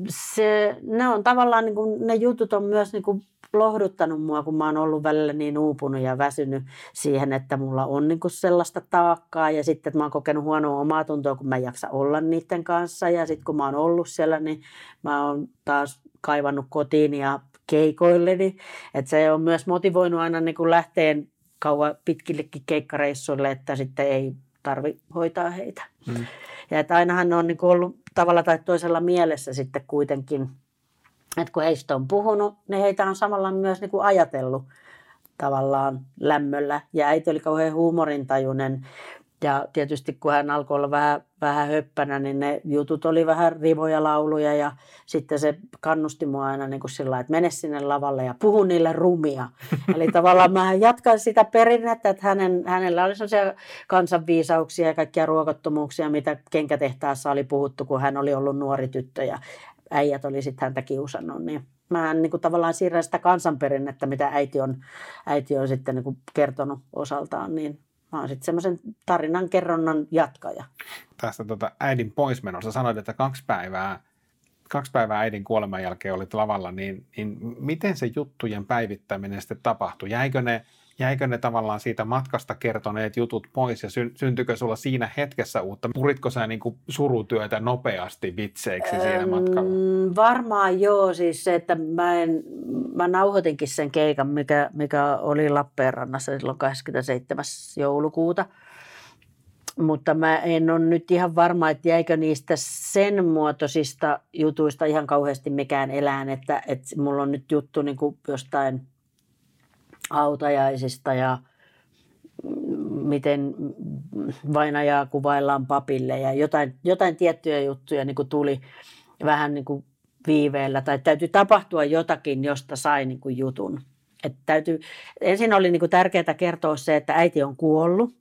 se, ne on tavallaan, niin kuin, ne jutut on myös niin kuin lohduttanut mua, kun mä oon ollut välillä niin uupunut ja väsynyt siihen, että mulla on niin kuin sellaista taakkaa ja sitten, että mä oon kokenut huonoa omaa tuntoa, kun mä en jaksa olla niiden kanssa ja sitten kun mä oon ollut siellä, niin mä oon taas kaivannut kotiin ja keikoilleni, että se on myös motivoinut aina niin kuin lähteen kauan pitkillekin keikkareissuille, että sitten ei tarvi hoitaa heitä. Mm. Ja että ainahan ne on niin kuin ollut tavalla tai toisella mielessä sitten kuitenkin – että kun heistä on puhunut, niin heitä on samalla myös niin kuin ajatellut tavallaan lämmöllä. Ja äiti oli kauhean huumorintajuinen. Ja tietysti kun hän alkoi olla vähän, vähän höppänä, niin ne jutut oli vähän rivoja lauluja ja sitten se kannusti mua aina niin kuin sillä että mene sinne lavalle ja puhu niille rumia. [laughs] Eli tavallaan mä jatkan sitä perinnettä, että hänen, hänellä oli sellaisia kansanviisauksia ja kaikkia ruokottomuuksia, mitä kenkätehtaassa oli puhuttu, kun hän oli ollut nuori tyttö ja äijät oli sitten häntä kiusannut, niin mä niin kuin tavallaan siirrän sitä kansanperinnettä, mitä äiti on, äiti on sitten niin kuin kertonut osaltaan, niin mä oon sitten semmoisen tarinan kerronnan jatkaja. Tästä tota äidin poismenossa sanoit, että kaksi päivää, kaksi päivää äidin kuoleman jälkeen olit lavalla, niin, niin miten se juttujen päivittäminen sitten tapahtui? Jäikö ne jäikö ne tavallaan siitä matkasta kertoneet jutut pois ja syntyykö sulla siinä hetkessä uutta? Puritko sä niin kuin surutyötä nopeasti vitseiksi öö, siinä matkalla? Varmaan joo, siis se, että mä, en, mä nauhoitinkin sen keikan, mikä, mikä oli Lappeenrannassa silloin 27. joulukuuta. Mutta mä en ole nyt ihan varma, että jäikö niistä sen muotoisista jutuista ihan kauheasti mikään elään, että, että mulla on nyt juttu niin kuin jostain autajaisista ja miten vainajaa kuvaillaan papille. Ja jotain, jotain tiettyjä juttuja niin kuin tuli vähän niin kuin viiveellä. Tai täytyy tapahtua jotakin, josta sai niin kuin jutun. Et täytyy, ensin oli niin kuin tärkeää kertoa se, että äiti on kuollut.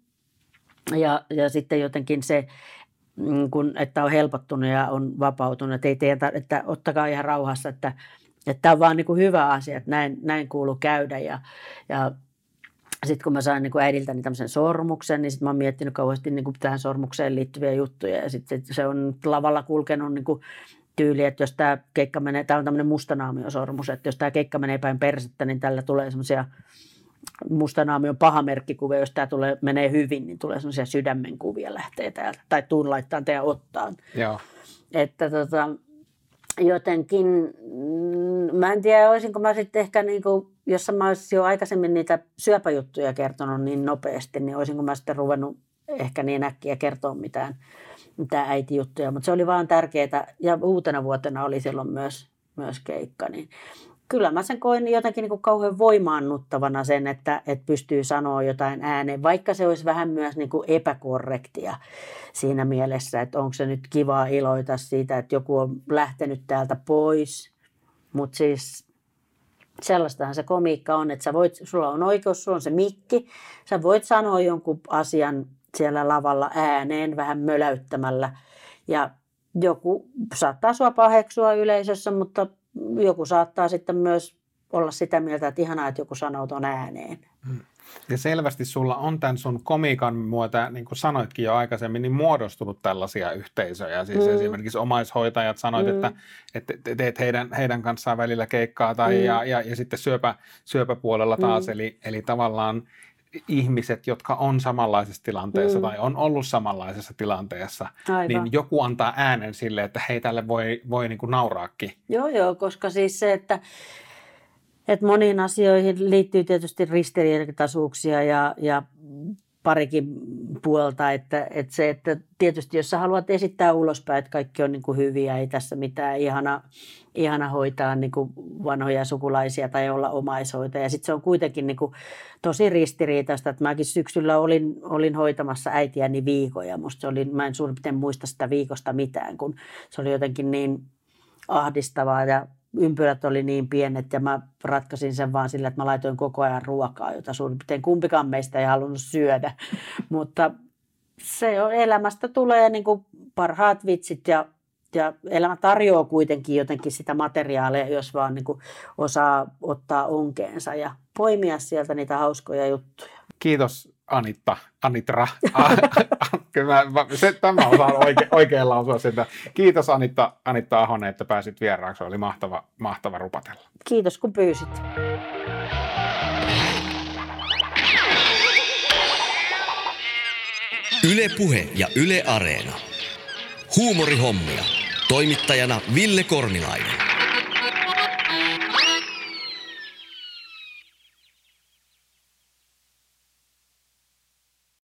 Ja, ja sitten jotenkin se, niin kun, että on helpottunut ja on vapautunut, että, ei teitä, että ottakaa ihan rauhassa, että, että tämä on vaan niin kuin hyvä asia, että näin, näin kuuluu käydä ja, ja sitten kun mä sain niin äidiltäni tämmöisen sormuksen, niin sitten mä oon miettinyt kauheasti niin kuin tähän sormukseen liittyviä juttuja. Ja sitten se on lavalla kulkenut niin kuin tyyli, että jos tämä keikka menee, tämä on tämmöinen mustanaamiosormus, että jos tämä keikka menee päin persettä, niin tällä tulee semmoisia mustanaamion pahamerkkikuvia, jos tämä tulee, menee hyvin, niin tulee semmoisia sydämenkuvia lähtee täältä, tai tuun laittaa teidän ottaan. Joo. Että tota, jotenkin, mm, mä en tiedä, olisinko mä sitten ehkä niin kuin, jos mä olisin jo aikaisemmin niitä syöpäjuttuja kertonut niin nopeasti, niin olisinko mä sitten ruvennut ehkä niin äkkiä kertoa mitään, mitään äitijuttuja. Mutta se oli vaan tärkeää, ja uutena vuotena oli silloin myös, myös keikka, niin kyllä mä sen koin jotenkin niin kuin kauhean voimaannuttavana sen, että, että pystyy sanoa jotain ääneen, vaikka se olisi vähän myös niin kuin epäkorrektia siinä mielessä, että onko se nyt kiva iloita siitä, että joku on lähtenyt täältä pois. Mutta siis sellaistahan se komiikka on, että sä voit, sulla on oikeus, sulla on se mikki, sä voit sanoa jonkun asian siellä lavalla ääneen vähän möläyttämällä ja joku saattaa sua paheksua yleisössä, mutta joku saattaa sitten myös olla sitä mieltä, että ihanaa, että joku sanoo tuon ääneen. Hmm. Ja selvästi sulla on tämän sun komikan muuta, niin kuin sanoitkin jo aikaisemmin, niin muodostunut tällaisia yhteisöjä. Siis mm. esimerkiksi omaishoitajat sanoit, mm. että, että teet heidän, heidän kanssaan välillä keikkaa tai mm. ja, ja, ja sitten syöpä, syöpäpuolella taas. Mm. Eli, eli tavallaan ihmiset, jotka on samanlaisessa tilanteessa mm. tai on ollut samanlaisessa tilanteessa, Aivan. niin joku antaa äänen sille, että hei, tälle voi, voi niin kuin nauraakin. Joo, joo, koska siis se, että, että moniin asioihin liittyy tietysti ristiriitaisuuksia ja, ja parikin puolta, että, että se, että tietysti jos sä haluat esittää ulospäin, että kaikki on niin kuin hyviä, ei tässä mitään ihana, ihana hoitaa niin kuin vanhoja sukulaisia tai olla omaishoitaja. Ja sitten se on kuitenkin niin kuin tosi ristiriitaista, että mäkin syksyllä olin, olin hoitamassa äitiäni viikoja. Musta se oli, mä en suurin piirtein muista sitä viikosta mitään, kun se oli jotenkin niin ahdistavaa ja ympyrät oli niin pienet ja mä ratkaisin sen vaan sillä, että mä laitoin koko ajan ruokaa, jota suurin piirtein kumpikaan meistä ei halunnut syödä. [laughs] Mutta se on, elämästä tulee niin kuin parhaat vitsit ja, ja elämä tarjoaa kuitenkin jotenkin sitä materiaalia, jos vaan niin kuin osaa ottaa onkeensa ja poimia sieltä niitä hauskoja juttuja. Kiitos Anitta, Anitra. [laughs] Kyllä mä, se, tämä osaan oike, oikein lausua sitä. Kiitos Anitta, Anitta Ahonen, että pääsit vieraaksi. Oli mahtava, mahtava rupatella. Kiitos kun pyysit. Yle Puhe ja Yle Areena. Huumorihommia. Toimittajana Ville Kornilainen.